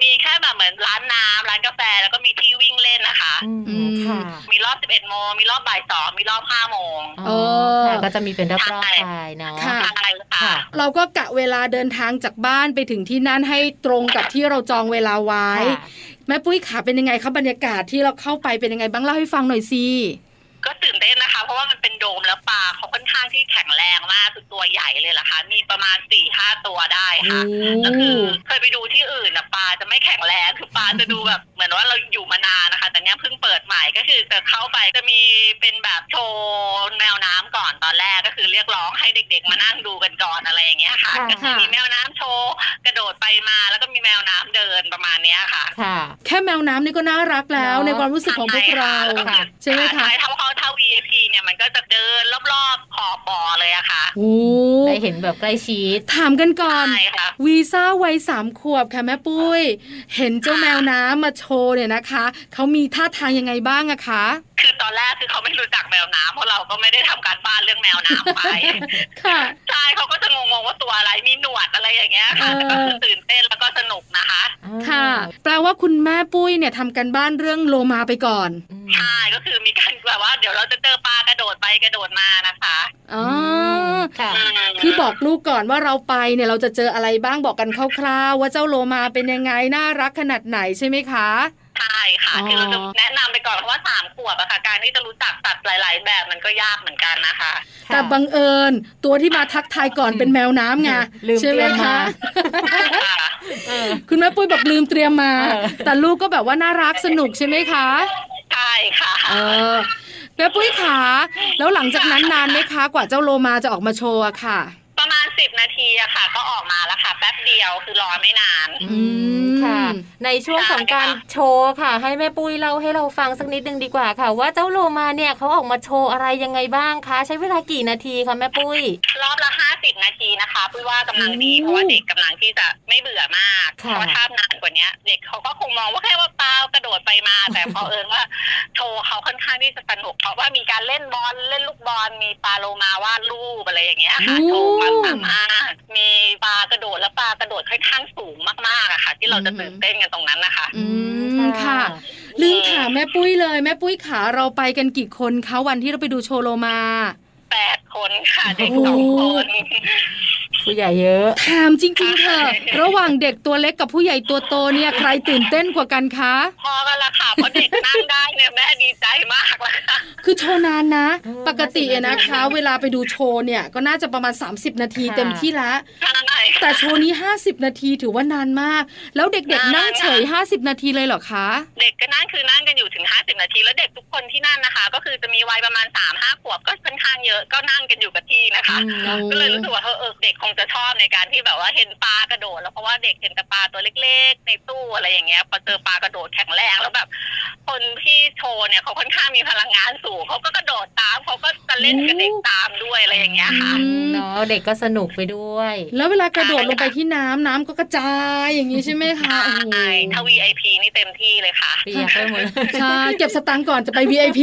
มีแค่แบบเหมือนร้านน้ำร้านกาแฟแล้วก็มีที่วิ่งเล่นนะคะอืมอืมค่ะมีรอบ 11 โมงมีรอบบ่ายสองมีรอบ5โมงอ๋อเออค่ะก็จะมีเป็นรอบใช่ๆไปเนาะค่ะใช่ค่ะค่ะ เราก็กะเวลาเดินทางจากบ้านไปถึงที่นั่นให้ตรงกับที่เราจองเวลาไว้ค่ะแม่ปุ้ยขาเป็นยังไงคะบรรยากาศที่เราเข้าไปเป็นยังไงบ้างเล่าให้ฟังหน่อยสิ ก็ตื่นเต้นนะคะ เพราะว่ามันเป็นโดมแล้วปลาเขาค่อนข้างที่แข็งแรงมากคือตัวใหญ่เลยล่ะค่ะมีประมาณสี่ห้าตัวได้ค่ะก็คือเคยไปดูที่อื่นนะปลาจะไม่แข็งแรงคือปลาจะดูแบบเหมือนว่าเราอยู่มานานนะคะ แต่เนี้ยเพิ่งเปิดใหม่ก็คือจะเข้าไปจะมีเป็นแบบโชว์แมวน้ำก่อนตอนแรกก็คือเรียกร้องให้เด็ก ๆ มานั่งดูกันก่อนอะไรอย่างเงี้ยค่ะค่ะก็คือมีแมวน้ำโชว์กระโดดไปมาแล้วก็มีแมวน้ำเดินประมาณเนี้ยค่ะ ค่ะ แค่แมวน้ำนี่ก็น่ารักแล้วเนอะในความรู้สึกของพวกเราค่ะใช่ไหมคะใช่ถ้าเขาถ้า VIP เนี่ยมันก็จะเดินรอบๆขอบบ่อเลยอะค่ะโอ้ได้เห็นแบบใกล้ชิด ถามกันก่อนใช่ค่ะวีซ่าวัยสามขวบค่ะแม่ปุ้ย เห็นเจ้าแมวน้ำมาโชว์เนี่ยนะคะเขามีท่าทางยังไงบ้างอะคะคือตอนแรกคือเขาไม่รู้จักแมวน้ำเพราะเราก็ไม่ได้ทำการบ้านเรื่องแมวน้ำไปค่ะใช่เขาก็จะงงๆว่าตัวอะไรมีหนวดอะไรอย่างเงี้ยค่ะเออแต่ก็คือตื่นเต้นแล้วก็สนุกนะคะ ค่ะ แปลว่าคุณแม่ปุ้ยเนี่ยทำกันบ้านเรื่องโลมาไปก่อนอืมใช่ก็คือมีการแบบว่าเดี๋ยวเราจะเจอปลากระโดดไปกระโดดมานะคะอ๋อค่ะมคือบอกลูกก่อนว่าเราไปเนี่ยเราจะเจออะไรบ้างบอกกันคร่าวๆว่าเจ้าโลมาเป็นยังไงน่ารักขนาดไหนใช่ไหมคะใช่ค่ะอ๋อคือเราจะแนะนำไปก่อนเพราะว่าสามขวบอะค่ะ การที่จะรู้จักสัตว์หลาย ๆ แบบมันก็ยากเหมือนกันนะคะ แต่บังเอิญตัวที่มาทักทายก่อนเป็นแมวน้ำไงลืมใช่ไหมเตรียมคะมาค่ะเออคุณแม่ปุ้ยบอกลืมเตรียมมาเออแต่ลูกก็แบบว่าน่ารักสนุกใช่ไหมคะใช่ค่ะเออ แม่ปุ้ยขาแล้วหลังจากนั้นนานไหมคะ กว่าเจ้าโลมาจะออกมาโชว์อะค่ะ ประมาณสิบนาทีอะค่ะ ก็ออกมาแล้วค่ะ แป๊บเดียวคือรอไม่นาน อืมค่ะ ในช่วงของการใช่ค่ะโชว์ค่ะ ให้แม่ปุ้ยเล่าให้เราฟังสักนิดนึงดีกว่าค่ะ ว่าเจ้าโลมาเนี่ยเขาออกมาโชว์อะไรยังไงบ้างคะ ใช้เวลากี่นาทีคะแม่ปุ้ยรอบละห้า สิบนาทีนะคะปุ้ยว่ากำลังดีโอ้เพราะว่าเด็กกำลังที่จะไม่เบื่อมากค่ะเพราะถ้านานกว่านี้เด็กเขาก็คงมองว่าแค่ว่าปลากระโดดไปมา แต่พอเอิญว่าโชว์เขาค่อนข้างที่จะสนุกเพราะว่ามีการเล่นบอลเล่นลูกบอลมีปลาโลมาวาดรูปอะไรอย่างเงี้ยค่ะโอ้โชว์ความสามารถมีปลากระโดดและปลากระโดดค่อนข้างสูงมากๆอะค่ะ ที่เราจะตื่นเต้นกันตรงนั้นนะคะ อืมค่ะลืมถามแม่ปุ้ยเลย แม่ปุ้ยขาเราไปกันกี่คนคะวันที่เราไปดูโชว์โลมา แปดคนค่ะเด็กโอ้สองคนผู้ใหญ่เยอะถามจริงๆเถอะระหว่างเด็กตัวเล็กกับผู้ใหญ่ตัวโตเนี่ยใครตื่นเต้นกว่ากันคะพอกันละค่ะเพราะเด็กนั่งได้เนี่ยแม่ดีใจมากแล้วค่ะคือโชว์นานนะเออปกติอะน่านะสนใจคะ เวลาไปดูโชว์เนี่ยก็น่าจะประมาณ 30 นาทีค่ะเต็มที่แล้วใช่แต่โชว์นี้ 50 นาทีถือว่านานมาก แล้วเด็กๆนั่งเฉย 50 นาทีเลยเหรอคะ เด็กก็นั่งคือนั่งกันอยู่ถึง 50 นาที แล้วเด็กทุกคนที่นั่นนะคะ ก็คือจะมีวัยประมาณ3 5ขวบก็ค่อนข้างเยอะก็นั่งกันอยู่กับที่นะคะอืมก็เลยรู้สึกว่าเออเออเด็กคงจะชอบในการที่แบบว่าเห็นปลากระโดด แล้วเพราะว่าเด็กเห็นแต่ปลาตัวเล็ก ๆ ในตู้อะไรอย่างเงี้ยพอเจอปลากระโดดแข็งแรงแล้วแบบ คนที่โชว์เนี่ยเขาค่อนข้างมีพลังงานสูงเขาก็กระโดดตามเขาก็จะเล่นกับเด็กตามด้วยอะไรอย่างเงี้ยค่ะอืมเนาะเด็กก็สนุกไปด้วด้วย แล้วเวลากระโดดลงไปที่น้ำน้ำก็กระจายอย่างนี้ใช่ไหมคะโอ้โหใช่ถ้า VIP นี่เต็มที่เลยค่ะเปียกไปหมดเลยใช่เก็บสตังค์ก่อนจะไป VIP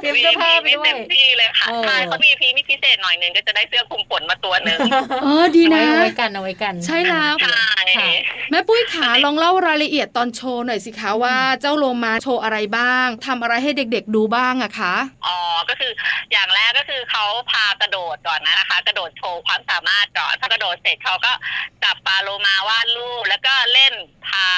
เตรียมเสื้อผ้าไปนี่ด้วยเต็มที่เลยค่ะโอ้ใช่เขา VIP นี่พิเศษหน่อยนึงก็จะได้เสื้อคลุมฝนมาตัวหนึ่งเออดีนะเอาไว้กันเอาไว้กัน ใช่แล้วใช่ค่ะแม่ปุ้ยขาลองเล่ารายละเอียดตอนโชว์หน่อยสิคะว่าเจ้าโลมาโชว์อะไรบ้างทำอะไรให้เด็ก ๆ ดูบ้างอะคะอ๋อ ก็คือ อย่างแรกก็คือเขาพากระโดดก่อนนะคะ กระโดดโชว์ความสามารถก่อนพอกระโดดเสร็จเขาก็จับปลาโลมาวาดรูปแล้วก็เล่นพา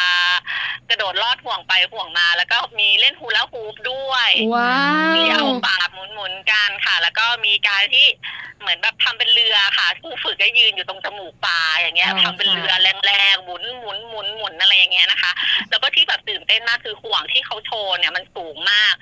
กระโดดลอดห่วงไปห่วงมา แล้วก็มีเล่นฮูลาฮูปด้วยว้ามีเอาวปากหมุนๆกันค่ะ แล้วก็มีการที่เหมือนแบบทำเป็นเรือค่ะผู้ฝึกก็ยืนอยู่ตรงจมูกปลาอย่างเงี้ยอ๋อทำเป็นเรือแรงๆหมุนหมุนหมุนหมุนอะไรอย่างเงี้ยนะคะ แล้วก็ที่แบบตื่นเต้นมากคือห่วงที่เขาโชว์เนี่ยมันสูงมาก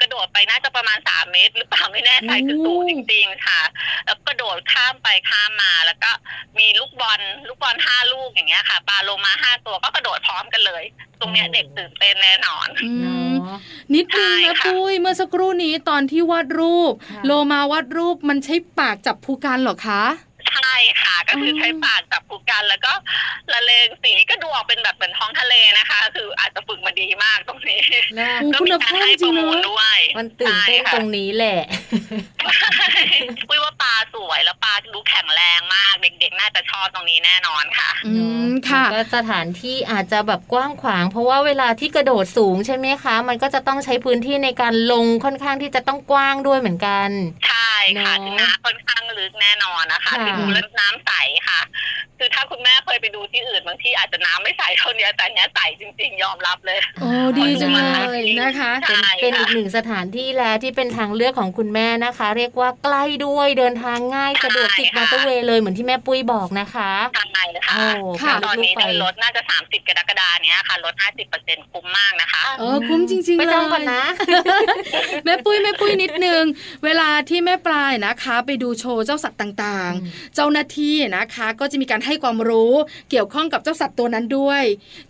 กระโดดไปน่าจะประมาณสามเมตรหรือเปล่าไม่แน่ใจคือสูงจริงๆค่ะ แล้วกระโดดข้ามไปข้ามมา แล้วก็มีลูกบอลลูกบอลห้าลูกอย่างเงี้ยค่ะปลาโลมาห้าตัวก็กระโดดพร้อมกันเลย ตรงเนี้ยเด็กตื่นเต้นแน่นอนอืเนามะนิดนึงใช่นะค่ะปุ้ยเมื่อสักครู่นี้ตอนที่วาดรูปค่ะโลมาวาดรูปมันใช้ปากจับภูการเหรอคะ ใช่ค่ะ ก็คืออมใช้ปากจับผูกกันแล้วก็ละเลงสีก็ดูออกเป็นแบบเหมือนท้องทะเลนะคะ คืออาจจะฝึกมาดีมากตรงนี้นะโอ้ก็คุณมีภาการพให้จปริงระมูลเนอะด้วยมันตื่นเต้นใช่ค่ะตรงนี้แหละปุ้ยว่าปลาสวยแล้วปลาดูแข็งแรงมาก เด็กๆ น่าจะชอบตรงนี้แน่นอนค่ะ อืมค่ะก็สถานที่อาจจะแบบกว้างขวาง เพราะว่าเวลาที่กระโดดสูงใช่ไหมคะ มันก็จะต้องใช้พื้นที่ในการลงค่อนข้างที่จะต้องกว้างด้วยเหมือนกัน ใช่ค่ะเนอะคือน้ำค่อนข้างลึกแน่นอนนะคะค่ะคือดูแล้วน้ำใสค่ะ คือถ้าคุณแม่เคยไปดูที่อื่นบางที่อาจจะน้ำไม่ใสเท่านี้แต่อันเนี้ยใสจริง ๆ ยอมรับเลยโอ้ดีจังเลยนะคะใช่เป็นอีกค่ะหนึ่งสถานที่แล้วที่เป็นทางเลือกของคุณแม่นะคะ เรียกว่าใกล้ด้วยเดินทางง่ายสะดวกติดมอเตอร์เวย์เลยเหมือนที่แม่ปุ้ยบอกนะคะใช่ค่ะโอ้ค่ะตอนนี้ลูกๆไปเนี่ยลดน่าจะ30กรกฎาเนี้ยค่ะลด50%คุ้มมากนะคะเออคุ้มจริงๆไปเลยจองก่อนนะ แม่ปุ้ยแม่ปุ้ยนิดนึง เวลาที่แม่ปลายนะคะ ไปดูโชว์เจ้าสัตว์ต่างอืมๆเจ้าหน้าที่นะคะ ก็จะมีการให้ความรู้เกี่ยวข้องกับเจ้าสัตว์ตัวนั้นด้วย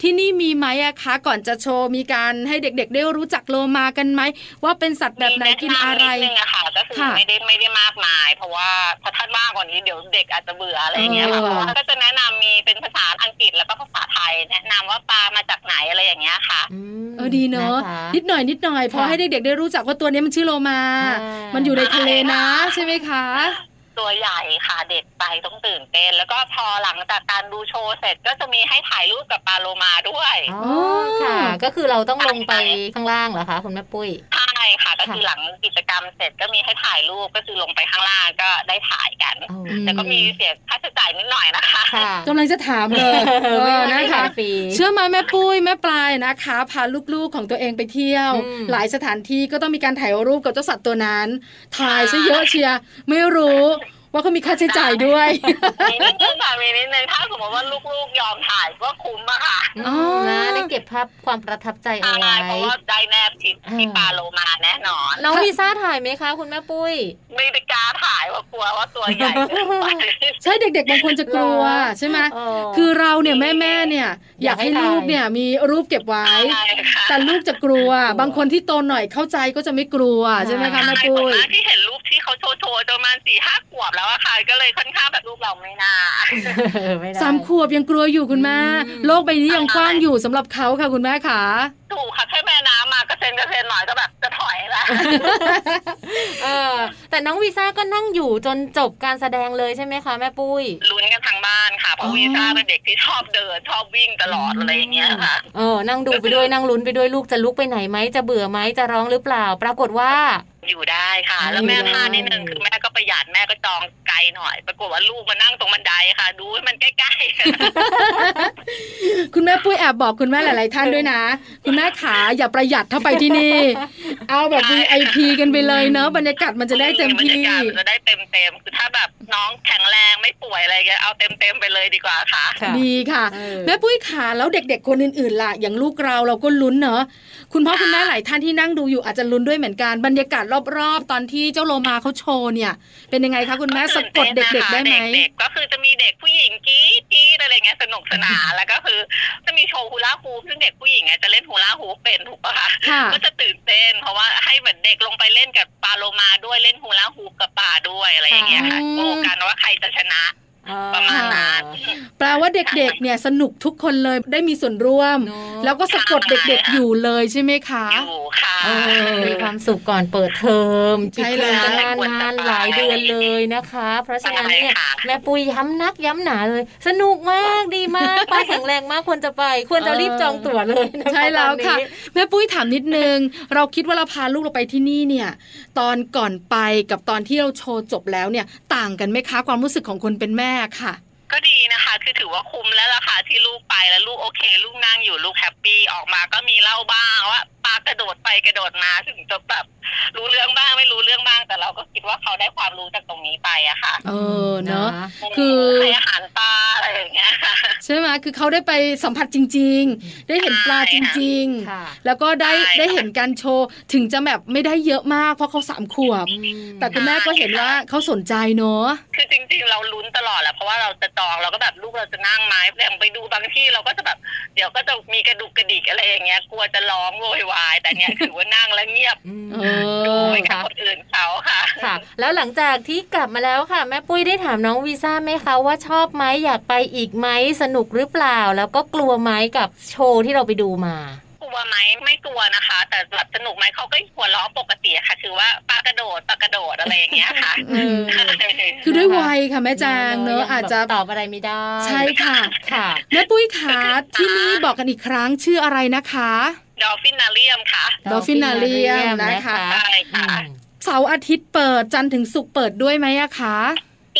ที่นี่มีไหมอะคะ ก่อนจะโชว์มีการให้เด็ก ๆ ได้รู้จักโลมากันไหมว่าเป็นสัตว์แบบไหนกินอะไรมีแนะนำนิดนึงอะค่ะก็คือค่ะไม่ได้ไม่ได้มากมาย เพราะว่าถ้าท่านมากกว่านี้เดี๋ยวเด็กอาจจะเบื่ออะไรอย่างเงี้ยค่ะเออเพราะว่าก็จะแนะนำมีเป็นภาษาอังกฤษแล้วก็ภาษาไทยแนะนำว่าปลามาจากไหนอะไรอย่างเงี้ยค่ะเออดีเนอะคนิดหน่อยนิดหน่อยพอค่ะให้เด็กๆได้รู้จักว่าตัวนี้มันชื่อโลมาอ่ามัมันอยู่ในทะเลนะ ใช่ไหมคะ ตัวใหญ่ค่ะเด็กไปต้องตื่นเต้นแล้วก็พอหลังจากการดูโชว์เสร็จก็จะมีให้ถ่ายรูปกับปลาโลมาด้วยอ๋อค่ะ ก็คือเราต้องลงไปข้างล่างเหรอคะคุณแม่ปุ้ยใช่ค่ะก็คือหลังกิจกรรมเสร็จก็มีให้ถ่ายรูปก็คือลงไปข้างล่างก็ได้ถ่ายกันอ๋อมแต่ก็มีเสียค่าใช้จ่ายนิดหน่อยนะคะค่ะกำลังจะถามเลยเออไม่นะได้คะขายฟรีเชื่อไหมแม่ปุ้ยแม่ปลายนะคะพาลูกๆของตัวเองไปเที่ยวอืมหลายสถานที่ก็ต้องมีการถ่ายรูปกับเจ้าสัตว์ตัวนั้น ถ่ายซะเยอะเชียร์ไม่รู้ ว่าเขามีค่าใช้จ่ายด้วยมีนิดนึงค่ะมีนิดนึงถ้าสมมติว่าลูกๆยอมถ่ายก็คุ้มอะค่ะอืมนะได้เก็บภาพความประทับใจเอาใช่ไว้เพราะว่าได้แนบทิปที่อ่าปลาโลมาแน่นอน น้องลิซ่าถ่ายไหมคะ คุณแม่ปุ้ยไม่ได้กล้าถ่ายว่ากลัวว่าตัวใหญ่เกินไปใช่เด็กๆบางคนจะกลัวหรอใช่ไหมเออคือเราเนี่ยแม่แม่ๆเนี่ย อยากกอายให้ให้ถ่ายลูกเนี่ยมีรูปเก็บไว้ใช่ค่ะแต่ลูกจะกลัว บางคนที่โตหน่อยเข้าใจก็จะไม่กลัวใช่ไหมคะแม่ใช่ปุ้ส่วนยมากที่เห็นรูปที่เขาโชว์โชว์ๆประมาณสี่ห้าขวบแล้วอะค่ะก็เลยค่อนข้างแบบลูกเราไม่น่าไม่ได้สามขวบยังกลัวอยู่คุณแม่อืมโลกใบนี้ยังกว้างอยู่สำหรับเขาค่ะคุณแม่ขาถูกค่ะแค่แม่น้ำมากระเซ็นกระเซ็นหน่อยก็แบบจะถอยละเออแต่น้องวีซ่าก็นั่งอยู่จนจบการแสดงเลยใช่ไหมคะแม่ปุ้ยลุ้นกันทางบ้านค่ะเพอ๋ราะอวีซ่าเป็นเด็กที่ชอบเดินชอบวิ่งตลอดอะไรอย่างเงี้ยค่ะเออนั่งดูไปด้วยนั่งลุ้นไปด้วยลูกจะลุกไปไหนไหมจะเบื่อไหมจะร้องหรือเปล่า ปรากฏว่า อยู่ได้ค่ะอยู่แล้วแม่ได้พลาดนิดนึงคือแม่ก็ประหยัดแม่ก็จองไกลหน่อย ปรากฏว่าลูกมานั่งตรงบันไดค่ะ ดูให้มันใกล้ๆ คุณแม่ปุ้ยแอบบอกคุณแม่หลาย ๆ ท่านด้วยนะ คุณแม่ขาอย่าประหยัดถ้าไปที่นี่ เอาแบบ VIP กันไปเลยเนอะบรรยากาศมันจะได้เต็มบรรที่ยากาศมันจะได้เต็มเต็มๆคือถ้าแบบน้องแข็งแรงไม่ป่วยอะไรเงี้ยเอาเต็มเต็มๆไปเลยดีกว่าค่ะค่ะดีค่ะเออแม่ปุ้ยขาแล้วเด็ก ๆ คนอื่น ๆ ล่ะ อย่างลูกเราเราก็ลุ้นเนอะคุณพ่อคุณแม่หลายท่านที่นั่งดูอยู่อาจจะลุ้นด้วยเหมือนกันบรรยากาศรอบๆตอนที่เจ้าโลมาเขาโชว์เนี่ย เป็นยังไงคะคุณแม่สะกดเด็กๆได้ไหมเด็กๆก็คือจะมีเด็กผู้หญิงกรี๊ดกรี๊ดอะไรเงี้ยสนุกสนานแล้วก็คือ จะมีโชว์ฮูลาฮูปซึ่งเด็กผู้หญิงอะจะเล่นฮูลาฮูปเป็นถูกปะคะค่ะก็จะตื่นเต้น เพราะว่าให้เหมือนเด็กลงไปเล่นกับปลาโลมาด้วยเล่นฮูลาฮูปกับปลาด้วยอะไรอย่างเงี้ยค่ะอืมโชว์กันว่าใครจะชนะ ประมาณนั้นแปลว่าเด็กๆ เนี่ยสนุกทุกคนเลยได้มีส่วนร่วมเนอะแล้วก็สะกดเด็กๆอยู่เลยใช่ไหมคะอยู่ค่ะเออมีความสุขก่อนเปิดเทอมใช่แล้วปิดเทอมกันนานๆหลายเดือนเลยนะคะ เพราะฉะนั้นเนี่ยใช่ค่ะแม่ปุยย้ำนักย้ำหนาเลย สนุกมากดีมากป้าแข็งแรงมากควรจะไป ควรจะรีบจองตั๋วเลยนะคะใช่แล้วค่ะตอนนี้แม่ปุ้ยถามนิดนึง เราคิดว่าเราพาลูกเราไปที่นี่เนี่ยตอนก่อนไปกับตอนที่เราโชว์จบแล้วเนี่ย ต่างกันไหมคะความรู้สึกของคนเป็นแม่ค่ะ ก็ดีนะคะ คือถือว่าคุ้มแล้วล่ะค่ะที่ลูกไปแล้วลูกโอเค ลูกนั่งอยู่ลูกแฮปปี้ออกมาก็มีเล่าบ้างว่าปากระโดดไปกระโดดมาถึงจะแบบรู้เรื่องบ้างไม่รู้เรื่องบ้างแต่เราก็คิดว่าเขาได้ความรู้จากตรงนี้ไปอะค่ะ เออเนอะนะคือให้อาหารปลาอะไรอย่างเงี้ยใช่ไหมคือเขาได้ไปสัมผัสจริง ๆ ได้เห็นปลาจริงค่ะๆแล้วก็ได้ใช่ค่ะได้เห็นการโชว์ถึงจะแบบไม่ได้เยอะมาก เพราะเขาสามขวบแต่คุณแม่ก็เห็นว่าเขาสนใจเนอะคือจริง ๆ เราลุ้นตลอดแหละเพราะว่าเราจะจองเราก็แบบลูกเราจะนั่งไหมอย่างไปดูบางที่เราก็จะแบบ เดี๋ยวก็จะมีกระดุกกระดิกอะไรอย่างเงี้ย กลัวจะร้องโวยวาย แต่เนี้ยถือว่านั่งแล้วเงียบอืมเอดูอไปกับคนอื่นเขาค่ะค่ะ แล้วหลังจากที่กลับมาแล้วค่ะ แม่ปุ้ยได้ถามน้องวีซ่าไหมคะว่าชอบไหมอยากไปอีกไหมสนุกหรือเปล่า แล้วก็กลัวไหมกับโชว์ที่เราไปดูมาก ลัวไหมไม่กลัวนะคะ แต่แบบสนุกไหมเขาก็หัวเราะปกติอะค่ะ คือว่าปลากระโดดปลากระโดดอะไรอย่างเงี้ยค่ะเออคือด้วยวัยค่ะแม่จางเนอะยังอาจจะตอบอะไรไม่ได้ ใช่ค่ะค่ะแม่ปุ้ยขาที่นี่บอกกันอีกครั้งชื่ออะไรนะคะดอลฟินนาเรียมค่ะ Dolphinarium นะคะใช่ค่ะอืมเสาร์อาทิตย์เปิดจันทร์ถึงศุกร์เปิดด้วยไหมอะคะ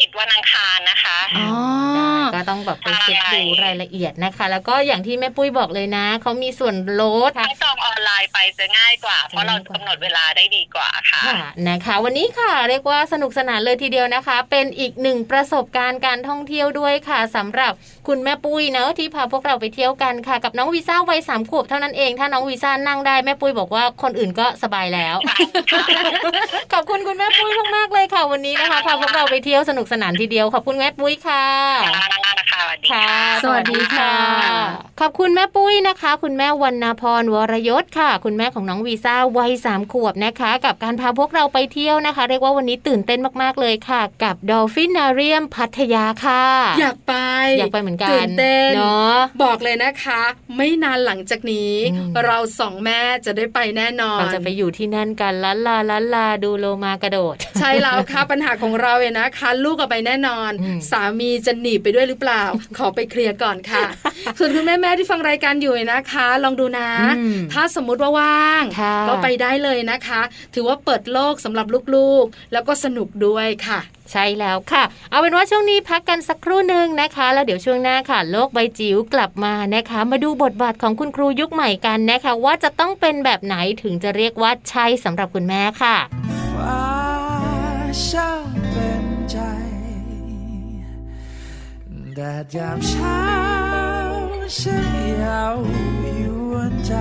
ปิดวันอังคารนะคะอ๋อได้ก็ต้องแบบไปเช็คดูรายละเอียดนะคะ แล้วก็อย่างที่แม่ปุ้ยบอกเลยนะเขามีส่วนลดถ้าจองออนไลน์ไปจะง่ายกว่า เพราะเรากำหนดเวลาได้ดีกว่าค่ะค่ะนะคะ วันนี้ค่ะ เรียกว่าสนุกสนานเลยทีเดียวนะคะ เป็นอีกหนึ่งประสบการณ์การท่องเที่ยวด้วยค่ะสำหรับคุณแม่ปุ้ยเนอะที่พาพวกเราไปเที่ยวกันค่ะ กับน้องวีซ่าวัยสามขวบเท่านั้นเอง ถ้าน้องวีซ่านั่งได้แม่ปุ้ยบอกว่าคนอื่นก็สบายแล้วขอบคุณคุณแม่ปุ้ยมากๆเลยค่ะ วันนี้นะคะพาพวกเราไปเที่ยวสนุกสนานทีเดียว ขอบคุณแม่ปุ้ยค่ะค่ะสวัสดีค่ะค่ะสวัสดีค่ะ ขอบคุณแม่ปุ้ยนะคะ คุณแม่วรรณพรวรยศค่ะ คุณแม่ของน้องวีซ่าวัยสามขวบนะคะ กับการพาพวกเราไปเที่ยวนะคะ เรียกว่าวันนี้ตื่นเต้นมากๆเลยค่ะ กับดอลฟินาเรียมพัทยาค่ะ อยากไปอยากไปเหมือนกันตื่นเต้นเนาะบอกเลยนะคะ ไม่นานหลังจากนี้อืมเราสองแม่จะได้ไปแน่นอนเราจะไปอยู่ที่นั่นกันลันลาลันลาดูโลมากระโดด ใช่แล้วค่ะปัญหาของเราเนี่ยนะคะ ลูกเอาไปแน่นอนอืมสามีจะหนีไปด้วยหรือเปล่า ขอไปเคลียร์ก่อนค่ะ ส่วนคุณแม่ๆที่ฟังรายการอยู่นะคะ ลองดูนะอืมถ้าสมมุติว่าว่างค่ะก็ไปได้เลยนะคะ ถือว่าเปิดโลกสำหรับลูกๆ แล้วก็สนุกด้วยค่ะใช่แล้วค่ะ เอาเป็นว่าช่วงนี้พักกันสักครู่หนึ่งนะคะ แล้วเดี๋ยวช่วงหน้าค่ะ โลกใบจิ๋วกลับมานะคะ มาดูบทบาทของคุณครูยุคใหม่กันนะคะ ว่าจะต้องเป็นแบบไหนถึงจะเรียกว่าใช่สำหรับคุณแม่ค่ะ แดดยามเช้าช่างเยาวยวนใจ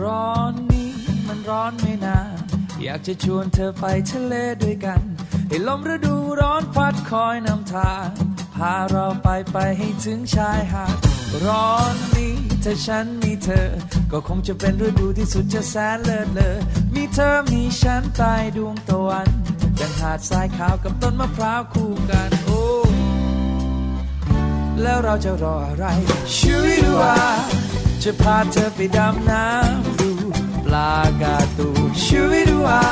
ร้อนนี้มันร้อนไม่นานอยากจะชวนเธอไปทะเลด้วยกันให้ลมฤดูร้อนพัดคอยนำทางพาเราไปไปให้ถึงชายหาดร้อนนี้ถ้าฉันมีเธอ ก็คงจะเป็นฤดูที่สุดจะแสนเลิศเลอมีเธอมีฉันใต้ดวงตะวัน ดังหาดทรายขาวกับต้นมะพร้าวคู่กันโอ้แล้วเราจะรออะไรชีวิวาจะพาเธอไปดำน้ำดูปลากาตูชีวิวา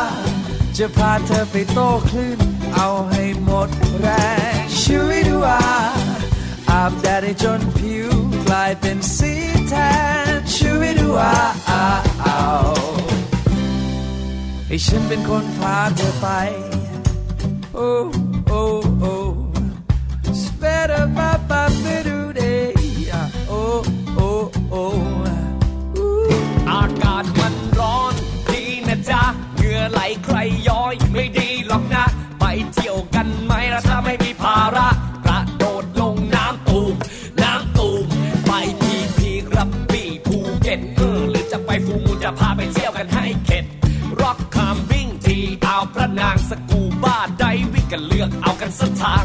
จะพาเธอไปโต้คลื่น เอาให้หมดแรงชีวิวาอาบแดดให้จนผิวกลายเป็นสีแทนชีวิตว่าอ้าว ให้ฉันเป็นคนพาเธอไป โอ้โอ้โอ้ Spera ba ba ba do day oh oh oh อ สักทาง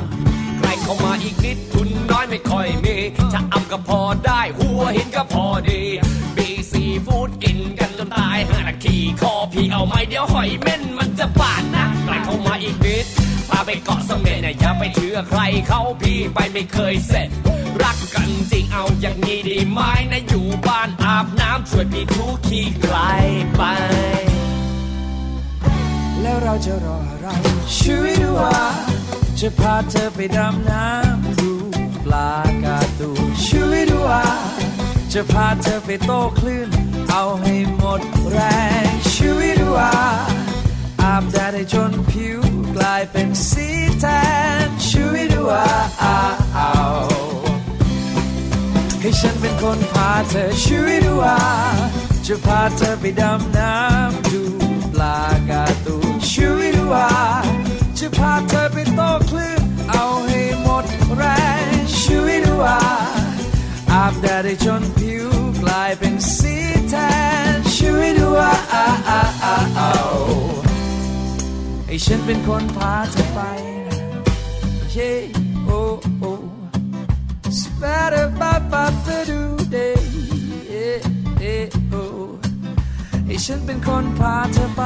ใครเข้ามาอีกนิดทุนน้อยไม่ค่อยมีจะอำก็พอได้ หัวหินก็พอดีบีซีฟูดกินกันจนตายห้านาทีคอพี่เอาไหมเดี๋ยวหอยเม่นมันจะบาดหน้ามาอีกนิดพาไปเกาะเสม็ดเนี่ยอย่าไปเชื่อใครเขาพี่ไปไม่เคยเสร็จ รักกันจริงเอาอย่างนี้ดีไหมนะอยู่บ้านอาบน้ำช่วยพี่ทุกขี้ไกลไปแล้วเราจะรออะไรช่วยดูว่า จะพาเธอไปดำน้ำดูปลากาตูช่วยดูว่าจะพาเธอไปโต้คลื่น เอาให้หมดแรงช่วยดูว่าอาบแดดให้จนผิวกลายเป็นสีแทนช่วยดูว่าเอาให้ฉันเป็นคนพาเธอช่วยดูว่าจะพาเธอไปดำน้ำดูปลากาตูช่วยดูว่า พาเธอไปโต้คลื่น เอาให้หมดแรงช่วยดูว่าอาบแดดให้จนผิวกลายเป็นสีแทนช่วยดูว่าให้ฉันเป็นคนพาเธอไปนะเย่โอ้โอ้ Spatter ba ba ba do day เอ๊ะเอ๊ะโอ้ให้ฉันเป็นคนพาเธอไป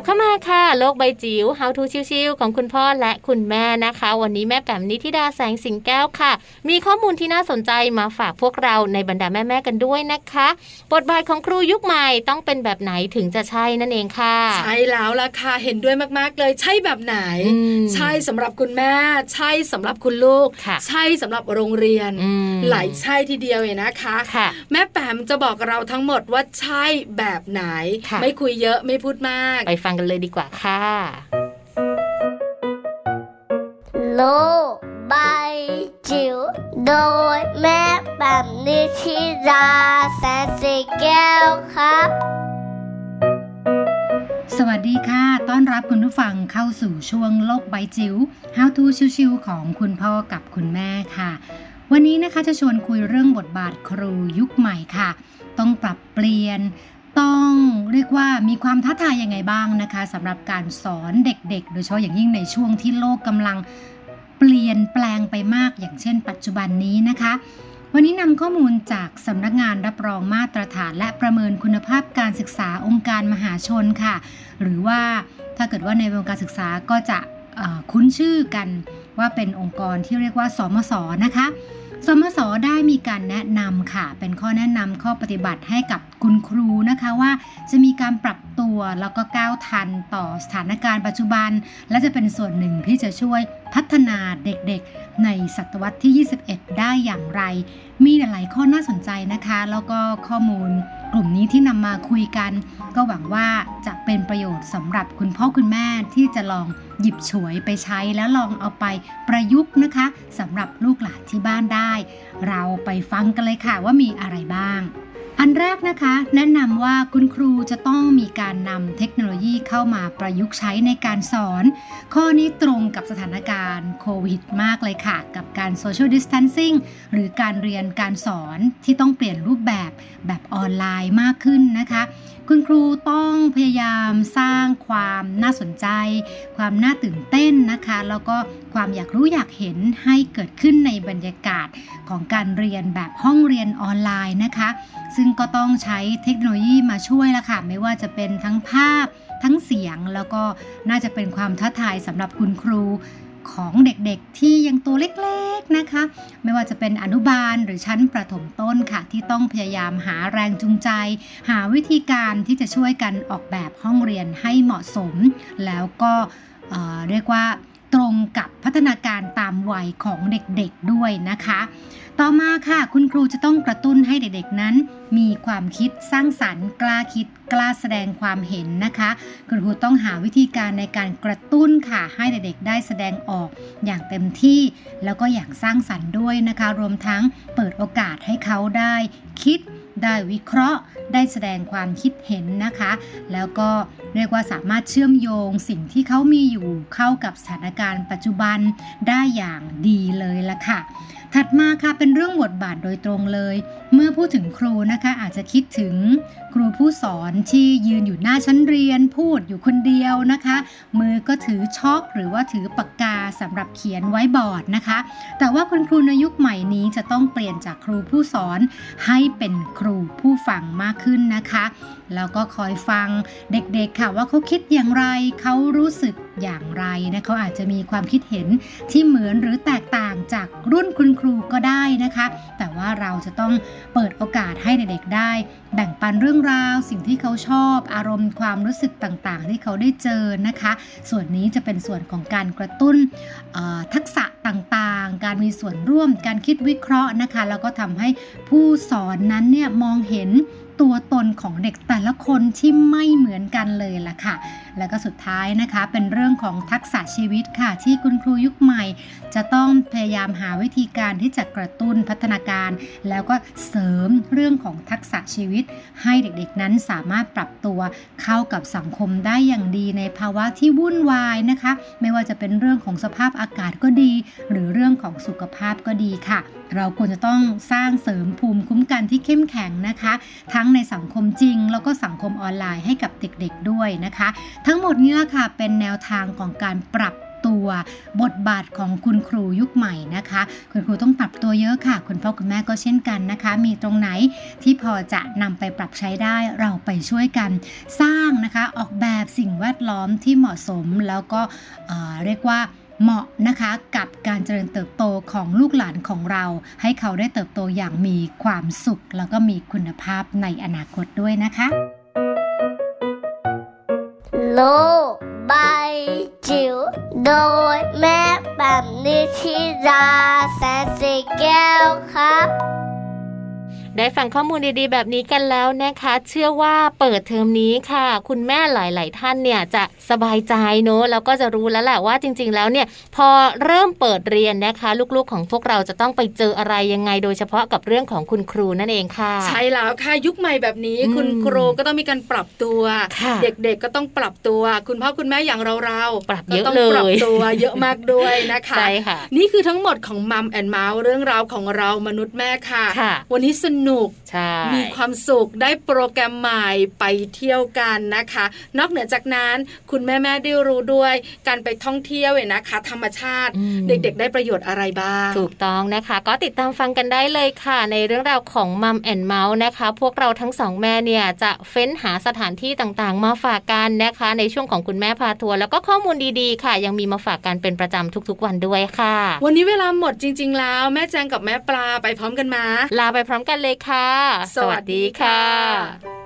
บเข้ามาค่ะ โลกใบจิ๋ว How to ชิวๆของคุณพ่อและคุณแม่นะคะ วันนี้แม่แป๋มนิธิดาแสงสิงแก้วค่ะ มีข้อมูลที่น่าสนใจมาฝากพวกเราในบรรดาแม่ๆกันด้วยนะคะ บทบาทของครูยุคใหม่ต้องเป็นแบบไหนถึงจะใช่นั่นเองค่ะ ใช่แล้วล่ะค่ะเห็นด้วยมากๆเลยใช่แบบไหนอืมใช่สำหรับคุณแม่ ใช่สำหรับคุณลูกค่ะใช่สำหรับโรงเรียนอืมหลายใช่ทีเดียวเลยนะคะค่ะแม่แปมจะบอกเราทั้งหมดว่าใช่แบบไหนค่ะไม่คุยเยอะไม่พูดมากไปฟังกันเลยดีกว่าค่ะโลกใบจิ๋วโดยแม่แบบนิชิราแสนสีแก้วครับสวัสดีค่ะ ต้อนรับคุณผู้ฟังเข้าสู่ช่วงโลกใบจิ๋ว How to ชิวๆของคุณพ่อกับคุณแม่ค่ะ วันนี้นะคะจะชวนคุยเรื่องบทบาทครูยุคใหม่ค่ะ ต้องปรับเปลี่ยน ต้องเรียกว่ามีความท้าทายยังไงบ้างนะคะสำหรับการสอนเด็กๆ โดยเฉพาะอย่างยิ่งในช่วงที่โลกกำลังเปลี่ยนแปลงไปมากอย่างเช่น ปัจจุบันนี้นะคะ วันนี้นำข้อมูลจากสำนักงานรับรองมาตรฐาน และประเมินคุณภาพการศึกษาองค์การมหาชนค่ะ หรือว่าถ้าเกิดว่าในวงการศึกษาก็จะ คุ้นชื่อกันว่าเป็นองค์กรที่เรียกว่า สมศนะคะสมศได้มีการแนะนำค่ะ เป็นข้อแนะนำข้อปฏิบัติให้กับคุณครูนะคะว่าจะมีการปรับตัวแล้วก็ก้าวทันต่อสถานการณ์ปัจจุบัน และจะเป็นส่วนหนึ่งที่จะช่วยพัฒนาเด็กๆ ในศตวรรษที่ 21 ได้อย่างไร มีหลายๆข้อน่าสนใจนะคะ แล้วก็ข้อมูล กลุ่มนี้ที่นำมาคุยกัน ก็หวังว่าจะเป็นประโยชน์สำหรับคุณพ่อคุณแม่ที่จะลองหยิบฉวยไปใช้แล้วลองเอาไปประยุกต์นะคะสำหรับลูกหลานที่บ้านได้ เราไปฟังกันเลยค่ะว่ามีอะไรบ้าง อันแรกนะคะแนะนำว่าคุณครูจะต้องมีการนำเทคโนโลยีเข้ามาประยุกต์ใช้ในการสอน ข้อนี้ตรงกับสถานการณ์โควิดมากเลยค่ะ กับการโซเชียลดิส t ทนซิ่งหรือการเรียนการสอนที่ต้องเปลี่ยนรูปแบบแบบออนไลน์มากขึ้นนะคะ คุณครูต้องพยายามสร้างความน่าสนใจ ความน่าตื่นเต้นนะคะ แล้วก็ความอยากรู้อยากเห็นให้เกิดขึ้นในบรรยากาศของการเรียนแบบห้องเรียนออนไลน์นะคะ ซึ่งก็ต้องใช้เทคโนโลยีมาช่วยละค่ะ ไม่ว่าจะเป็นทั้งภาพทั้งเสียงแล้วก็น่าจะเป็นความท้าทายสำหรับคุณครู ของเด็กๆ ที่ยังตัวเล็กๆนะคะ ไม่ว่าจะเป็นอนุบาลหรือชั้นประถมต้นค่ะ ที่ต้องพยายามหาแรงจูงใจ หาวิธีการที่จะช่วยกันออกแบบห้องเรียนให้เหมาะสม แล้วก็เเรียกว่าตรงกับพัฒนาการตามวัยของเด็กๆด้วยนะคะ ต่อมาค่ะ คุณครูจะต้องกระตุ้นให้เด็กๆนั้น มีความคิดสร้างสรรค์ กล้าคิด กล้าแสดงความเห็นนะคะ คุณครูต้องหาวิธีการในการกระตุ้นค่ะ ให้เด็กๆได้แสดงออกอย่างเต็มที่ แล้วก็อย่างสร้างสรรค์ด้วยนะคะ รวมทั้งเปิดโอกาสให้เขาได้คิดได้วิเคราะห์ได้แสดงความคิดเห็นนะคะ แล้วก็เรียกว่าสามารถเชื่อมโยงสิ่งที่เขามีอยู่เข้ากับสถานการณ์ปัจจุบันได้อย่างดีเลยละค่ะ ถัดมาค่ะเป็นเรื่องบทบาทโดยตรงเลย เมื่อพูดถึงครูนะคะอาจจะคิดถึงครูผู้สอนที่ยืนอยู่หน้าชั้นเรียนพูดอยู่คนเดียวนะคะ มือก็ถือช็อกหรือว่าถือปากกาสำหรับเขียนไว้บอร์ดนะคะ แต่ว่าคุณครูในยุคใหม่นี้จะต้องเปลี่ยนจากครูผู้สอนให้เป็นครูผู้ฟังมากขึ้นนะคะ แล้วก็คอยฟังเด็กๆค่ะว่าเขาคิดอย่างไรเขารู้สึก อย่างไรนะเขาอาจจะมีความคิดเห็นที่เหมือนหรือแตกต่างจากรุ่นคุณครูก็ได้นะคะ แต่ว่าเราจะต้องเปิดโอกาสให้เด็กๆได้ แบ่งปันเรื่องราว สิ่งที่เขาชอบ อารมณ์ความรู้สึกต่างๆ ที่เขาได้เจอนะคะ ส่วนนี้จะเป็นส่วนของการกระตุ้นทักษะต่างๆ การมีส่วนร่วม การคิดวิเคราะห์นะคะ แล้วก็ทำให้ผู้สอนนั้นเนี่ยมองเห็น ตัวตนของเด็กแต่ละคนที่ไม่เหมือนกันเลยล่ะค่ะ แล้วก็สุดท้ายนะคะเป็นเรื่องของทักษะชีวิตค่ะ ที่คุณครูยุคใหม่ จะต้องพยายามหาวิธีการที่จะกระตุ้นพัฒนาการ แล้วก็เสริมเรื่องของทักษะชีวิต ให้เด็กๆนั้นสามารถปรับตัวเข้ากับสังคมได้อย่างดีในภาวะที่วุ่นวายนะคะ ไม่ว่าจะเป็นเรื่องของสภาพอากาศก็ดี หรือเรื่องของสุขภาพก็ดีค่ะ เราควรจะต้องสร้างเสริมภูมิคุ้มกันที่เข้มแข็งนะคะ ทั้งในสังคมจริง แล้วก็สังคมออนไลน์ให้กับเด็กๆด้วยนะคะ ทั้งหมดนี้ละค่ะเป็นแนวทางของการปรับตัวบทบาทของคุณครูยุคใหม่นะคะ คุณครูต้องปรับตัวเยอะค่ะ คุณพ่อคุณแม่ก็เช่นกันนะคะ มีตรงไหนที่พอจะนำไปปรับใช้ได้เราไปช่วยกัน สร้างนะคะออกแบบสิ่งแวดล้อมที่เหมาะสมแล้วก็เรียกว่า เหมาะนะคะกับการเจริญเติบโตของลูกหลานของเรา ให้เขาได้เติบโตอย่างมีความสุข แล้วก็มีคุณภาพในอนาคตด้วยนะคะ โลกใบจิ๋วโดยแม่แบบนิชิราแสนสีแก้วครับ ได้ฟังข้อมูลดีๆ แบบนี้กันแล้วนะคะ เชื่อว่าเปิดเทอมนี้ค่ะ คุณแม่หลาย ๆ ท่านเนี่ยจะสบายใจเนอะแล้วก็จะรู้แล้วแหละว่าจริง ๆ แล้วเนี่ยพอเริ่มเปิดเรียนนะคะ ลูกๆ ของพวกเราจะต้องไปเจออะไรยังไง โดยเฉพาะกับเรื่องของคุณครูนั่นเองค่ะ ใช่แล้วค่ะยุคใหม่แบบนี้อืมคุณครูก็ต้องมีการปรับตัวค่ะเด็กๆก็ต้องปรับตัว คุณพ่อคุณแม่อย่างเราๆปรับก็เยอะต้องเลยปรับตัวเยอะมากด้วยนะคะใช่ค่ะนี่คือทั้งหมดของมัมแอนเมาส์เรื่องราวของเรามนุษย์แม่ค่ะค่ะวันนี้สนุกใช่มีความสุขได้โปรแกรมใหม่ไปเที่ยวกันนะคะ นอกเหนือจากนั้นคุณแม่แม่ๆได้รู้ด้วย การไปท่องเที่ยวเนี่ยนะคะ ธรรมชาติอืมเด็ก ๆ ได้ประโยชน์อะไรบ้าง ถูกต้องนะคะ ก็ติดตามฟังกันได้เลยค่ะ ในเรื่องราวของมัมแอนเมาส์นะคะ พวกเราทั้งสองแม่เนี่ยจะเฟ้นหาสถานที่ต่างๆ มาฝากกันนะคะ ในช่วงของคุณแม่พาทัวร์แล้วก็ข้อมูลดีๆ ค่ะ ยังมีมาฝากกันเป็นประจำทุกๆ วันด้วยค่ะ วันนี้เวลาหมดจริง ๆ แล้ว แม่แจงกับแม่ปลาไปพร้อมกันมา ลาไปพร้อมกันเลยค่ะ สวัสดีค่ะ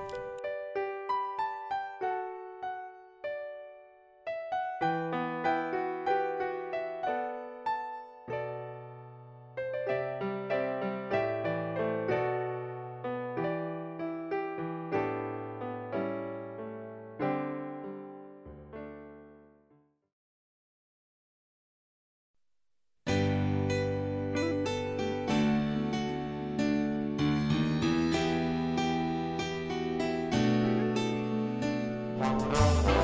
Música